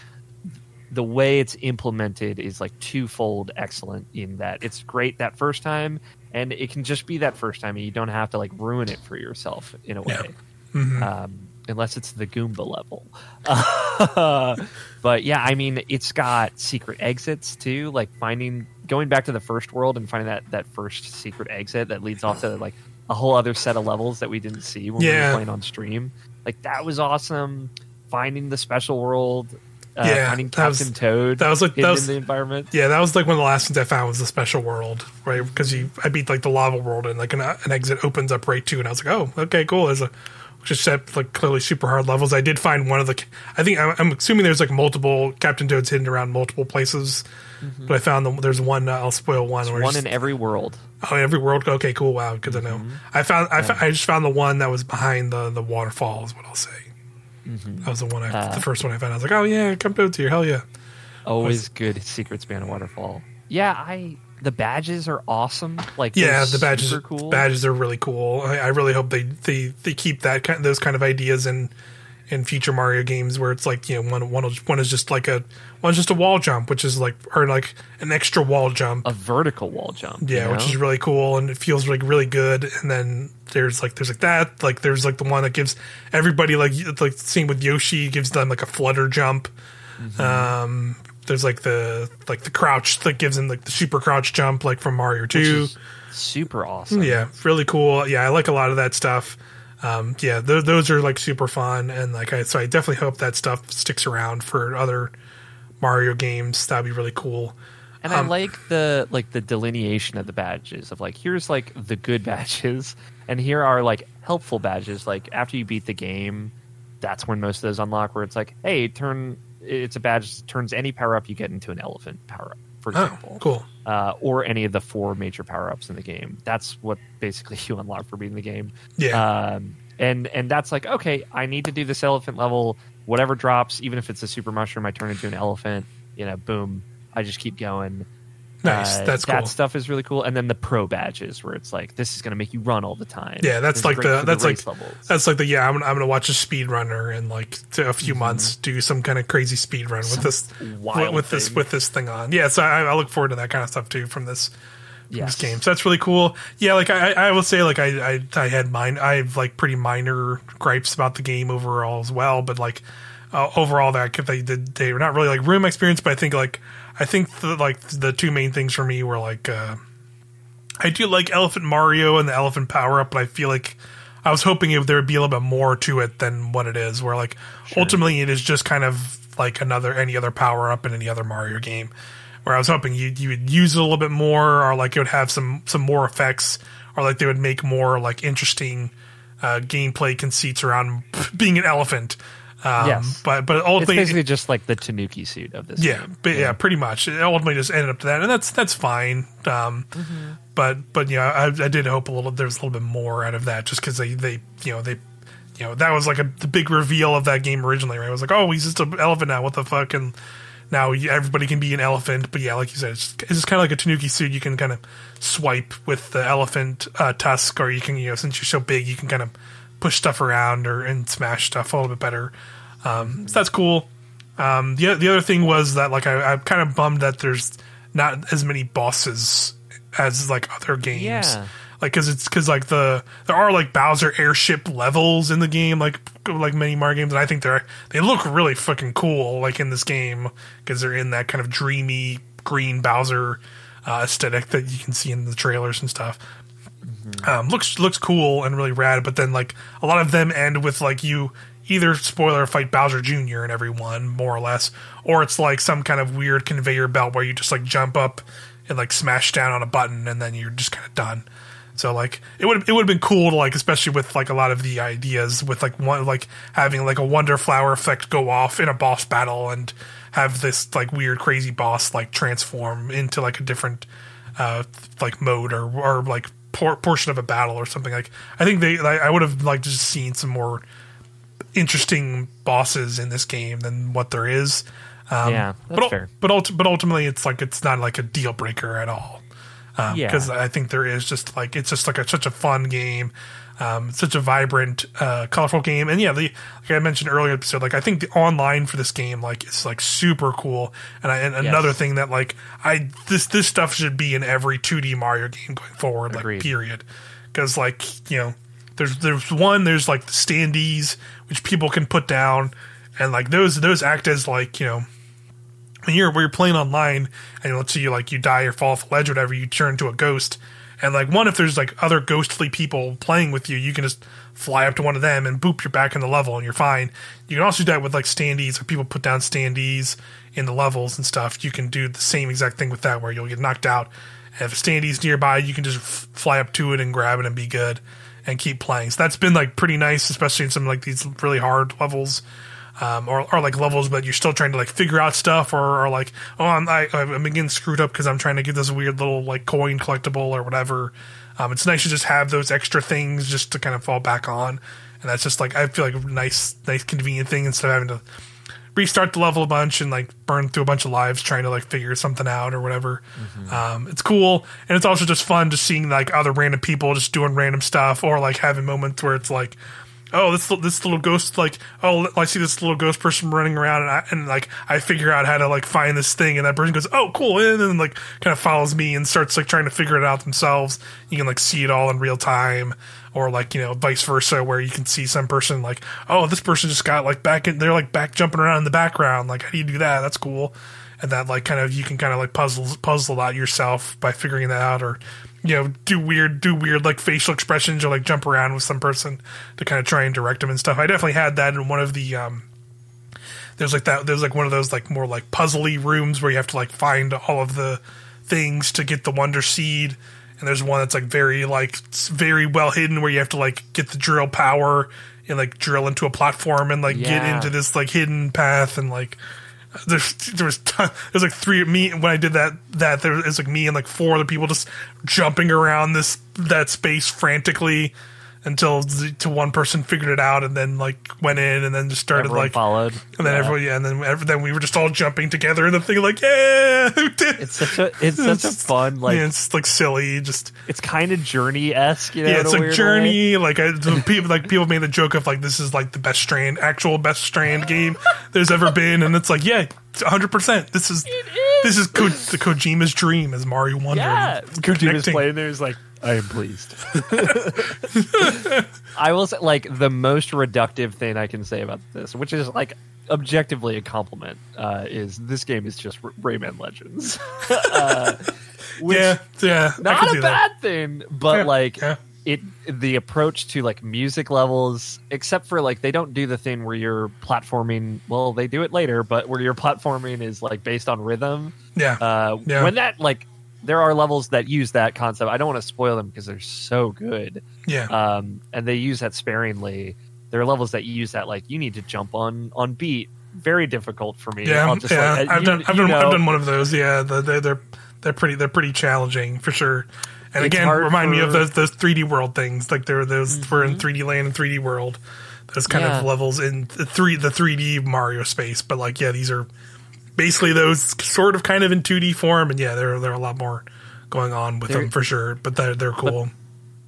the way it's implemented is like twofold excellent in that it's great that first time, and it can just be that first time, and you don't have to like ruin it for yourself in a way. Yeah. Mm-hmm. Um, unless it's the Goomba level. (laughs) but yeah, I mean, it's got secret exits too, like finding going back to the first world and finding that that first secret exit that leads off to like a whole other set of levels that we didn't see when we were playing on stream. Like that was awesome. Finding the special world, uh, Yeah, finding that was- Captain Toad, that was like- that was- in the environment. Yeah, that was like one of the last things I found was the special world, right? Because you, I beat like the lava world, and like an, an exit opens up right to, and I was like, oh, okay, cool. There's a which just set like clearly super hard levels. I did find one of the. I think I'm, I'm assuming there's like multiple Captain Toads hidden around multiple places, but I found the, there's one. Uh, I'll spoil one. Mm-hmm. One it's- in every world. oh, every world. Okay, cool. Wow, good to know. Mm-hmm. I found. I, fo- I just found the one that was behind the the waterfall. Is what I'll say. Mm-hmm. That was the one. I, Uh, the first one I found. I was like, oh yeah, Captain Toads here. Hell yeah. Always good secrets behind a waterfall. Yeah, I the badges are awesome. Like yeah the badges are cool. badges are really cool I, I really hope they, they they keep that kind those kind of ideas in in future mario games where it's like you know one one one is just like a one's just a wall jump which is like or like an extra wall jump a vertical wall jump. you yeah which is really cool and it feels like really good and then there's like there's like that like there's like the one that gives everybody like like same with yoshi gives them like a flutter jump Mm-hmm. um there's like the like the crouch that gives him like the super crouch jump like from mario 2 Which is super awesome. yeah, really cool. Yeah, I like a lot of that stuff. Um, yeah, th- those are like super fun, and like I so I definitely hope that stuff sticks around for other Mario games. That'd be really cool. And Um, I like the like the delineation of the badges of like here's like the good (laughs) badges and here are like helpful badges like after you beat the game that's when most of those unlock where it's like hey turn it's a badge that turns any power up you get into an elephant power up for Oh, example cool. uh, or any of the four major power ups in the game. That's what basically (laughs) you unlock for beating the game. Yeah, um, and and that's like okay i need to do this elephant level whatever drops even if it's a super mushroom i turn into an elephant you know boom i just keep going nice. Uh, that's that cool. stuff is really cool and then the pro badges where it's like this is going to make you run all the time Yeah, that's This like the- that's like- levels. That's like the yeah. I'm, I'm gonna watch a speed runner in like to a few months do some kind of crazy speed run with this wild with this thing. with this thing on. Yeah, so I, I look forward to that kind of stuff too from this Yes. this game. So that's really cool. Yeah, like I, I will say, like I, I, I had mine. I have like pretty minor gripes about the game overall as well, but like uh, overall, that they did they were not really like room experience, but I think like I think the, like the two main things for me were like uh, I do like Elephant Mario and the Elephant Power Up, but I feel like I was hoping if there would be a little bit more to it than what it is. Where like ultimately it is just kind of like another any other power up in any other Mario game. Where I was hoping you you would use it a little bit more, or like it would have some some more effects, or like they would make more like interesting uh, gameplay conceits around (laughs) being an elephant. Um, Yes. but but It's basically just like the Tanuki suit of this. yeah, game. but yeah, pretty much. It ultimately just ended up to that, and that's that's fine. Um, But but yeah, I, I did hope a little. There was a little bit more out of that, just because they they you know they you know that was like a the big reveal of that game originally. Right? It was like, oh, he's just an elephant now. What the fuck? And now everybody can be an elephant. But yeah, like you said, it's, it's just kind of like a Tanuki suit. You can kind of swipe with the elephant uh, tusk, or you can you know since you're so big, you can kind of push stuff around or and smash stuff a little bit better. Um, so that's cool. Um, the the other thing was that like I, I'm kind of bummed that there's not as many bosses as like other games. Yeah. Like, cause it's cause like the there are like Bowser airship levels in the game, like like many Mario games, and I think they're they look really fucking cool, like in this game, because they're in that kind of dreamy green Bowser uh, aesthetic that you can see in the trailers and stuff um, looks looks cool and really rad. But then like a lot of them end with like you either spoiler fight Bowser Jr. in every one more or less, or it's like some kind of weird conveyor belt where you just like jump up and like smash down on a button and then you're just kind of done. So like it would it would have been cool to like especially with like a lot of the ideas with like one like having like a wonder flower effect go off in a boss battle and have this like weird crazy boss like transform into like a different uh like mode or or like por- portion of a battle or something like I think they like, I would have liked to just seen some more interesting bosses in this game than what there is. Um, Yeah, that's but, fair. But but ultimately, it's like it's not like a deal breaker at all. Um, Yeah. because I think there is just like it's just like a, such a fun game, um, such a vibrant, uh, colorful game, and yeah, the like I mentioned earlier episode, like I think the online for this game like it's like super cool, and, I, and another thing that like I this this stuff should be in every 2D Mario game going forward, like period, because like you know there's there's one there's like the standees which people can put down, and like those those act as like you know when you're when you're playing online and let's say you like you die or fall off a ledge or whatever, you turn into a ghost. And like one, if there's like other ghostly people playing with you, you can just fly up to one of them and boop, you're back in the level and you're fine. You can also do that with like standees, or people put down standees in the levels and stuff. You can do the same exact thing with that, where you'll get knocked out. If a standee's nearby, you can just f- fly up to it and grab it and be good and keep playing. So that's been like pretty nice, especially in some like these really hard levels um, or, or like levels, but you're still trying to like figure out stuff, or, or like, oh, I'm I, I'm getting screwed up because I'm trying to get this weird little like coin collectible or whatever. Um, it's nice to just have those extra things just to kind of fall back on, and that's just like I feel like a nice, nice, convenient thing instead of having to restart the level a bunch and like burn through a bunch of lives trying to like figure something out or whatever. Um, it's cool, and it's also just fun just seeing like other random people just doing random stuff, or like having moments where it's like, oh, this this little ghost like, oh, I see this little ghost person running around, and I, and like I figure out how to like find this thing, and that person goes, oh, cool, and then like kind of follows me and starts like trying to figure it out themselves. You can like see it all in real time. Or like you know, vice versa, where you can see some person like, oh, this person just got like back in, they're like back jumping around in the background. Like, how do you do that? That's cool and that like kind of you can kind of like puzzle puzzle out yourself by figuring that out or you know do weird do weird like facial expressions or like jump around with some person to kind of try and direct them and stuff. I definitely had that in one of the um there's like that there's like one of those like more like puzzly rooms where you have to like find all of the things to get the wonder seed. And there's one that's like very like very well hidden where you have to like get the drill power and like drill into a platform and like get into this like hidden path and like (laughs) there's there was ton, there's like three me when I did that that there was like me and like four other people just jumping around this that space frantically until the, to one person figured it out and then like went in and then just started Everyone like followed. and then Yeah. everyone yeah and then ev- then we were just all jumping together and the thing like yeah who did It's such a it's (laughs) such a fun like yeah, it's like silly just it's kind of journey esque. You know, yeah, it's a like weird way. Journey. Like I, the people, like people made the joke of like this is like the best strand, actual best strand game there's ever been, and it's like yeah, hundred percent. This is this is Ko- the Kojima's dream as Mario Wonder. Yeah, Kojima's connecting. playing there is like, I am pleased. (laughs) I will say, like, the most reductive thing I can say about this, which is like objectively a compliment, uh, is this game is just R- Rayman Legends. (laughs) uh, which, Yeah, yeah. I not can a see that. bad thing, but Yeah, like yeah. It the approach to like music levels, except for like they don't do the thing where you're platforming. Well, they do it later, but where your platforming is like based on rhythm. Yeah, Uh, Yeah. When that like there are levels that use that concept. I don't want to spoil them because they're so good, yeah, um, and they use that sparingly. There are levels that you use that like you need to jump on on beat. Very difficult for me. yeah, I'll just, yeah. like, uh, I've you- done, I've done, know- I've done one of those. Yeah, the, they're they're they're pretty they're pretty challenging for sure. And It's again, remind me of those those 3D world things. Like there were those were in 3D land and 3D world. Those kind of Mm-hmm. Levels in the three the 3D Mario space. But like, yeah, these are basically those sort of kind of in 2D form. And yeah, there there are a lot more going on with They're- them for sure. But they're they're cool.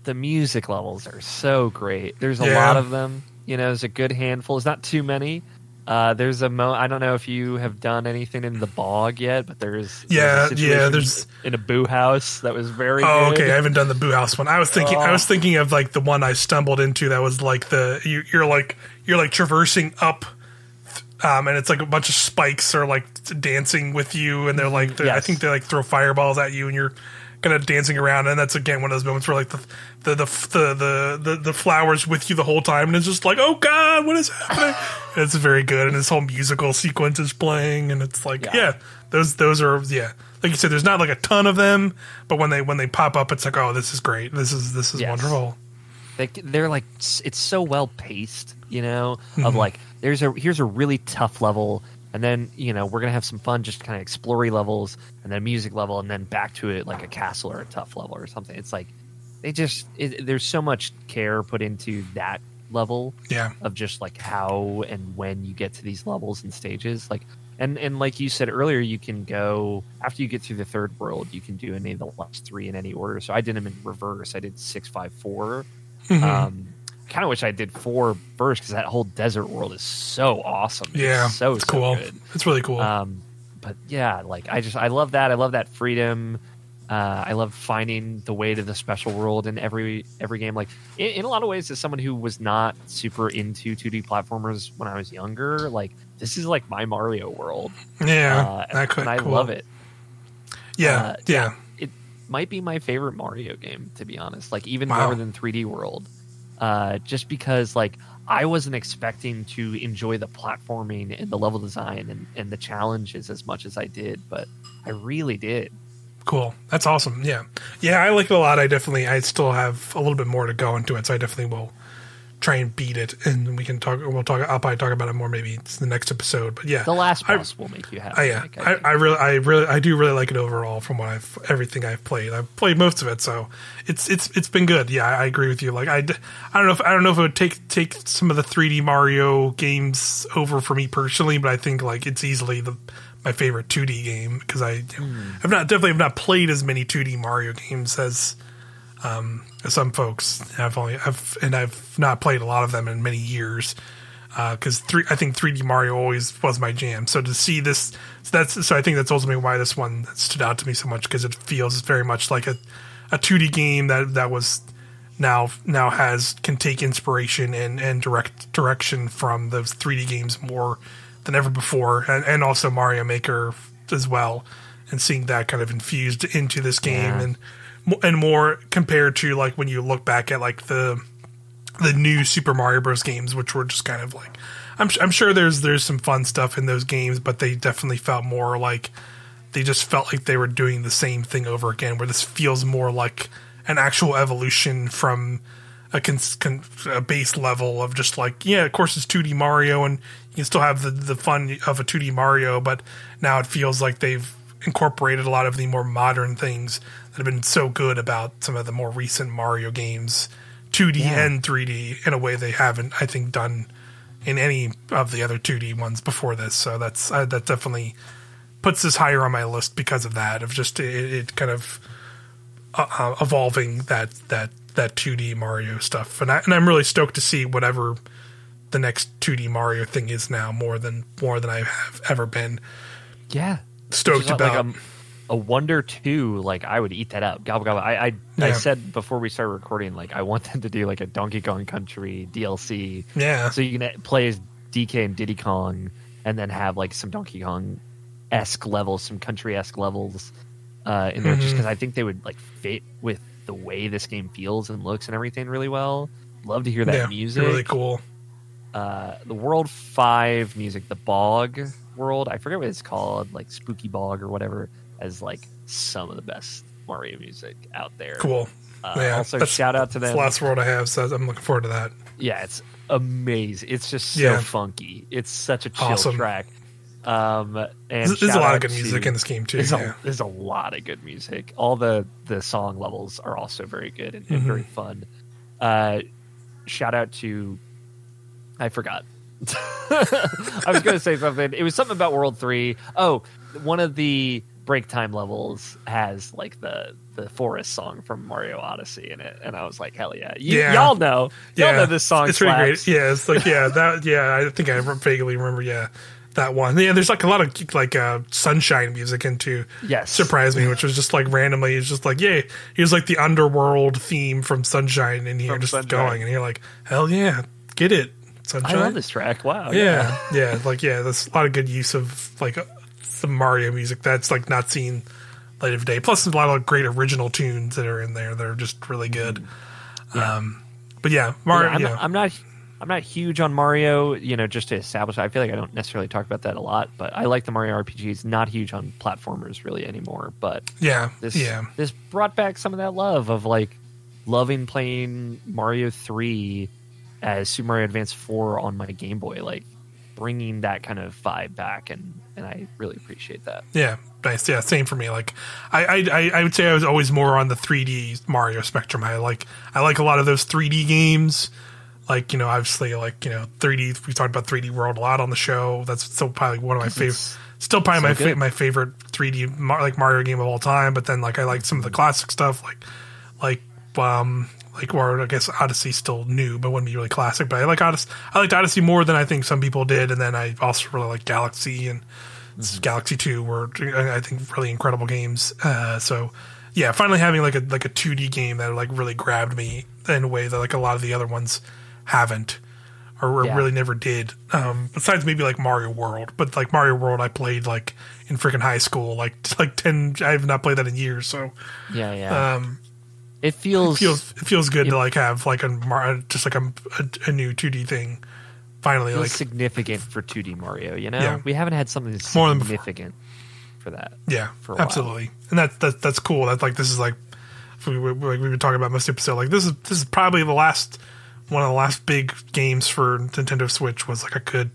the music levels are so great. There's a Yeah. lot of them. You know, there's a good handful. It's not too many. Uh, there's a mo. I don't know if you have done anything in the bog yet, but there's there's Yeah, yeah, there's- in a boo house that was very. Oh, good. okay. I haven't done the Boo House one. I was thinking. I Oh. was thinking of like the one I stumbled into. That was like the you, you're like you're like traversing up, um, and it's like a bunch of spikes are like dancing with you, and they're like they're- I think they like throw fireballs at you, and you're kind of dancing around, and that's again one of those moments where like the the the the the, the, the flowers with you the whole time, and it's just like oh god, what is happening? and it's very good, and this whole musical sequence is playing, and it's like Yeah. yeah, those those are yeah. Like you said, there's not like a ton of them, but when they when they pop up, it's like, oh, this is great. This is this is Yes. wonderful. they, they're like it's so well paced you know Mm-hmm. of like there's a here's a really tough level and then you know we're gonna have some fun just kind of explory levels and then music level and then back to it like a castle or a tough level or something. It's like they just it, there's so much care put into that level Yeah, of just like how and when you get to these levels and stages. Like and and like you said earlier you can go after you get through the third world you can do any of the last three in any order. So i did them in reverse. I did six five four. Mhm. um kind of wish i did four first because that whole desert world is so awesome It's yeah, so it's so cool. good. It's really cool. Um, but yeah, like I just I love that. I love that freedom. Uh, I love finding the way to the special world in every every game. Like in, in a lot of ways, as someone who was not super into 2D platformers when I was younger, like this is like my Mario world. yeah, uh, could, and I cool. love it. Yeah, Uh, yeah, It might be my favorite Mario game, to be honest. Like even Wow. more than 3D World, uh, just because like I wasn't expecting to enjoy the platforming and the level design and, and the challenges as much as I did, but I really did. cool. That's awesome. Yeah, yeah, I like it a lot. I definitely, I still have a little bit more to go into it, so I definitely will try and beat it, and we can talk. We'll talk. I'll probably talk about it more maybe it's the next episode. But yeah, The last I- boss will make you happy. I, yeah, like, I, think. I really, I really, I do really like it overall from what I've everything I've played. I've played most of it, so it's it's it's been good. Yeah, I, I agree with you. Like I, I don't know if I don't know if it would take take some of the 3D Mario games over for me personally, but I think like it's easily the my favorite 2D game because I hmm. I've not definitely have not played as many 2D Mario games as um some folks. I've only I've and I've not played a lot of them in many years because three I think 3D Mario always was my jam. So to see this, so that's so I think that's ultimately why this one stood out to me so much because it feels very much like a a 2D game that that was now now has can take inspiration and and direct direction from those 3D games more than ever before, and and also Mario Maker as well, and seeing that kind of infused into this game Yeah. and and more compared to like when you look back at like the the new Super Mario Bros. games, which were just kind of like, I'm I'm sure there's there's some fun stuff in those games, but they definitely felt more like they just felt like they were doing the same thing over again. Where this feels more like an actual evolution from a, cons- con- a base level of just like yeah, of course it's 2D Mario, and you can still have the the fun of a 2D Mario, but now it feels like they've incorporated a lot of the more modern things that have been so good about some of the more recent Mario games. 2D Yeah. and 3D in a way they haven't, I think, done in any of the other 2D ones before this. So that's uh, that definitely puts this higher on my list because of that of just it, it kind of uh, uh, evolving that that that 2D Mario stuff. And I, and I'm really stoked to see whatever the next 2D Mario thing is now more than more than I have ever been. yeah, stoked about. Like a, a Wonder Two, like I would eat that up. Gobble gobble. I I, Yeah. I said before we started recording, like I want them to do like a Donkey Kong Country DLC, yeah, so you can play as DK and Diddy Kong, and then have like some Donkey Kong esque levels, some country esque levels uh, in there, just Mhm. because I think they would like fit with the way this game feels and looks and everything really well. Love to hear that yeah, music. really cool. uh, the World Five music, the Bog World. I forget what it's called, like Spooky Bog or whatever, as like some of the best Mario music out there. Cool. Uh, yeah, also, shout out to them. the last world I have, so I'm looking forward to that. Yeah, it's amazing. It's just so Yeah. funky. It's such a chill Awesome. track. Um, and There's, there's a lot of good music in this game too. There's, Yeah. a, there's a lot of good music. All the the song levels are also very good and, and Mhm. very fun. Uh, shout out to I forgot. (laughs) I was going to say something. It was something about World Three. Oh, one of the break time levels has like the the forest song from Mario Odyssey in it, and I was like, hell yeah, you, Yeah. y'all know, y'all know this song. It's really slaps. great. Yeah, it's like yeah, that yeah. I think I vaguely remember. Yeah, that one. Yeah, there's like a lot of like uh, sunshine music into Yes. surprise me, which was just like randomly. It's just like yay. Here's like the underworld theme from Sunshine in here, From just Sunshine. going, and you're like, hell yeah, get it, Sunshine. I love this track. Wow. Yeah, yeah, like yeah, there's a lot of good use of like the Mario music that's like not seen light of day. Plus, there's a lot of great original tunes that are in there that are just really good. Um, but yeah, Mario. Yeah, I'm, yeah, Not, I'm not. I'm not huge on Mario. You know, just to establish. I feel like I don't necessarily talk about that a lot, but I like the Mario RPGs. Not huge on platformers really anymore, but yeah, this yeah, this brought back some of that love of like loving playing Mario Three as Super Mario Advance Four on my Game Boy, like bringing that kind of vibe back, and and I really appreciate that. yeah. Nice. Yeah, same for me. Like, I, I, I- would say I was always more on the 3D Mario spectrum. I like, I like a lot of those 3D games. Like, you know, obviously, like you know, 3D. We talked about 3D World a lot on the show. That's still probably one of my favorite. Still probably my fa- my favorite 3D like Mario game of all time. But then like I like some of the classic stuff like like um like or I guess Odyssey still new, but wouldn't be really classic. But I like Odyssey. I liked Odyssey more than I think some people did. And then I also really like Galaxy and Galaxy Two were I think really incredible games. Uh, so yeah, finally having like a like a 2D game that like really grabbed me in a way that like a lot of the other ones haven't or, or Yeah. really never did. Um, besides maybe like Mario World, but like Mario World, I played like in freaking high school, like (laughs) like ten. I have not played that in years, so Yeah, yeah. um, it feels it feels it feels good it- to like have like a uh, just like a, a, a new two D thing. Finally, like significant for 2D Mario. You know, Yeah. we haven't had something More significant for that. yeah, for a while. absolutely, and that, that that's cool. That's like this is like we, we, like we've been talking about most episode. Like this is this is probably the last one of the last big games for Nintendo Switch was like a good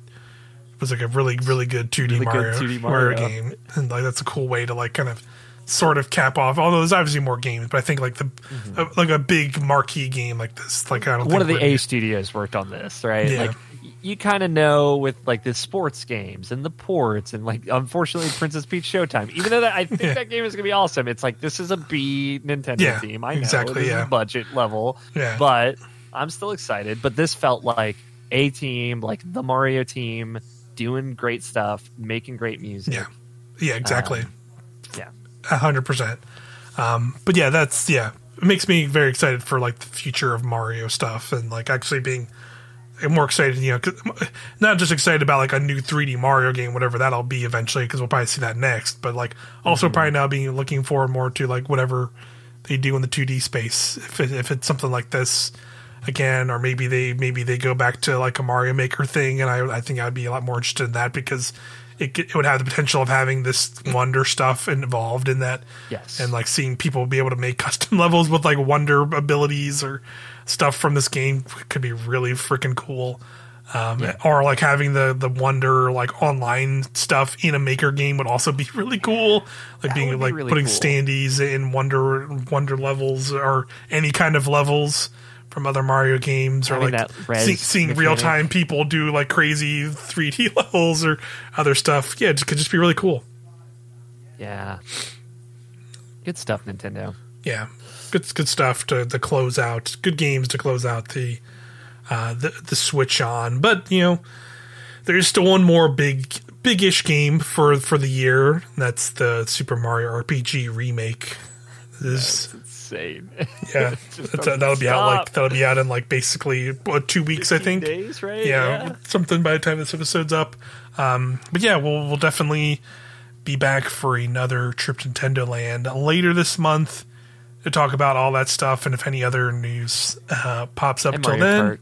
was like a really really good 2D Really good Mario, 2D Mario Mario. game, and like that's a cool way to like kind of sort of cap off. Although there's obviously more games, but I think like the uh, like a big marquee game like this, like I don't Mm-hmm. One think of the A studios worked on this, right? Yeah. Like you kind of know with like the sports games and the ports and like unfortunately Princess Peach Showtime. Even though that, I think Yeah. that game is gonna be awesome, it's like this is a B Nintendo Yeah, team. I know exactly, yeah. budget level, Yeah. but I'm still excited. But this felt like a team, like the Mario team, doing great stuff, making great music. yeah, yeah, exactly. yeah. A hundred percent. Um, but yeah, that's yeah. It makes me very excited for like the future of Mario stuff and like actually being more excited. You know, 'cause- not just excited about like a new 3D Mario game, whatever that'll be eventually, because we'll probably see that next. But like also probably now being looking forward more to like whatever they do in the 2D space. If it, if it's something like this again, or maybe they maybe they go back to like a Mario Maker thing, and I I think I'd be a lot more interested in that because. It, it would have the potential of having this wonder stuff involved in that Yes. and like seeing people be able to make (laughs) custom levels with like wonder abilities or stuff from this game could be really freaking cool. Um, Yeah. Or like having the the wonder like online stuff in a maker game would also be (laughs) really cool. Like That being be like really putting cool. standees in wonder wonder levels or any kind of levels from other Mario games or Having like see, seeing real time people do like crazy 3D (laughs) levels or other stuff. Yeah, it could just be really cool. Yeah. Good stuff, Nintendo. yeah, good good stuff to, to close out. Good games to close out the uh, the the Switch on. But you know, there's still one more big big-ish game for for the year. That's the Super Mario RPG remake. This Insane. (laughs) yeah, Just that'll be out like that'll be out in like basically what, two weeks, I think. days, right? yeah, something by the time this episode's up. Um, but yeah, we'll we'll definitely be back for another trip to Nintendo Land later this month to talk about all that stuff and if any other news uh, pops up And till Mario then. Kart.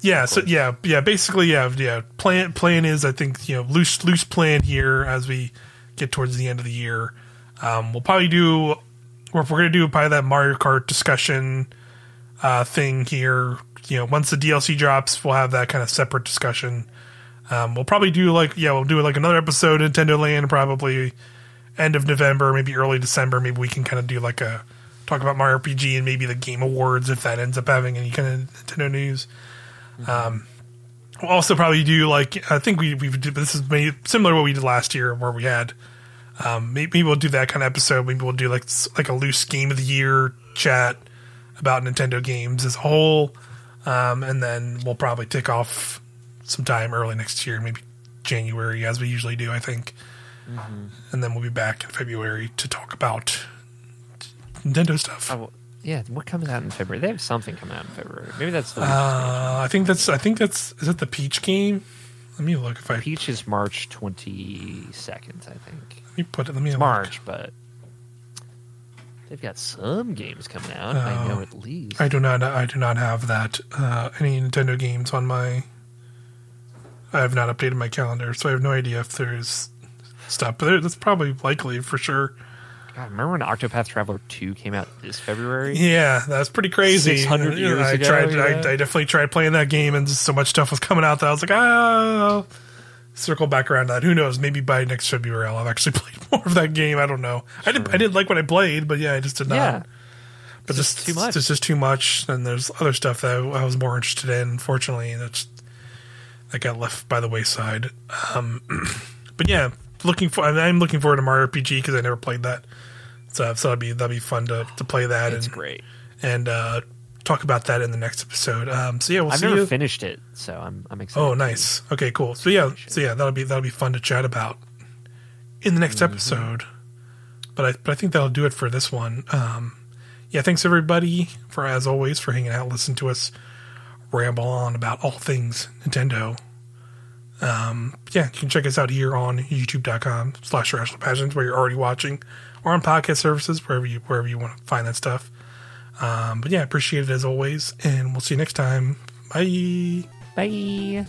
Yeah, so yeah, yeah, basically, yeah, yeah. Plan plan is, I think, you know, loose loose plan here as we get towards the end of the year. Um, we'll probably do, or if we're gonna do probably that Mario Kart discussion uh, thing here. You know, once the DLC drops, we'll have that kind of separate discussion. Um, we'll probably do like, yeah, we'll do like another episode Nintendo Land probably end of November, maybe early December. Maybe we can kind of do like a talk about Mario RPG and maybe the Game Awards if that ends up having any kind of Nintendo news. Um, we'll also probably do like I think we we did this is similar to what we did last year where we had um, maybe we'll do that kind of episode. Maybe we'll do like like a loose game of the year chat about Nintendo games as a whole, um, and then we'll probably take off some time early next year, maybe January as we usually do. I think, and then we'll be back in February to talk about Nintendo stuff. Oh, yeah, what comes out in February? They have something coming out in February. Maybe that's the Uh, I think that's I think that's is it the Peach game? Let me look if I Peach is March twenty second, I think. Me put it. Let me It's look. March, but they've got some games coming out. I know at least. Oh. I do not. I do not have that. Uh, any Nintendo games on my. I have not updated my calendar, so I have no idea if there's stuff. But there, that's probably likely for sure. God, remember when Octopath Traveler two came out this February? Yeah, that's pretty crazy. 600 years I ago, tried. yeah. I, I definitely tried playing that game, and so much stuff was coming out that I was like, ah. Circle back around to that. Who knows? Maybe by next February, I'll have actually (laughs) played more of that game. I don't know. I did. I did like what I played, but yeah, I just did not. Yeah. but It's just too much. It's just too much. And there's other stuff that I was more interested in. Unfortunately, that's that got left by the wayside. Um, (clears throat) but yeah, looking for. I'm looking forward to Mario RPG because I never played that. So, so that'd be that'd be fun to, to play that It's and great. and uh, talk about that in the next episode. Um, so yeah, we'll see. I've never you. finished it, so I'm I'm excited. oh, nice. Okay, cool. So yeah, so yeah, that'll be that'll be fun to chat about in the next Mm-hmm. episode. But I but I think that'll do it for this one. Um, yeah, thanks everybody for as always for hanging out, listening to us ramble on about all things Nintendo. Um, yeah, you can check us out here on youtube.com slash irrational passions where you're already watching or on podcast services wherever you wherever you want to find that stuff. Um, but yeah, appreciate it as always, and we'll see you next time. Bye. Bye.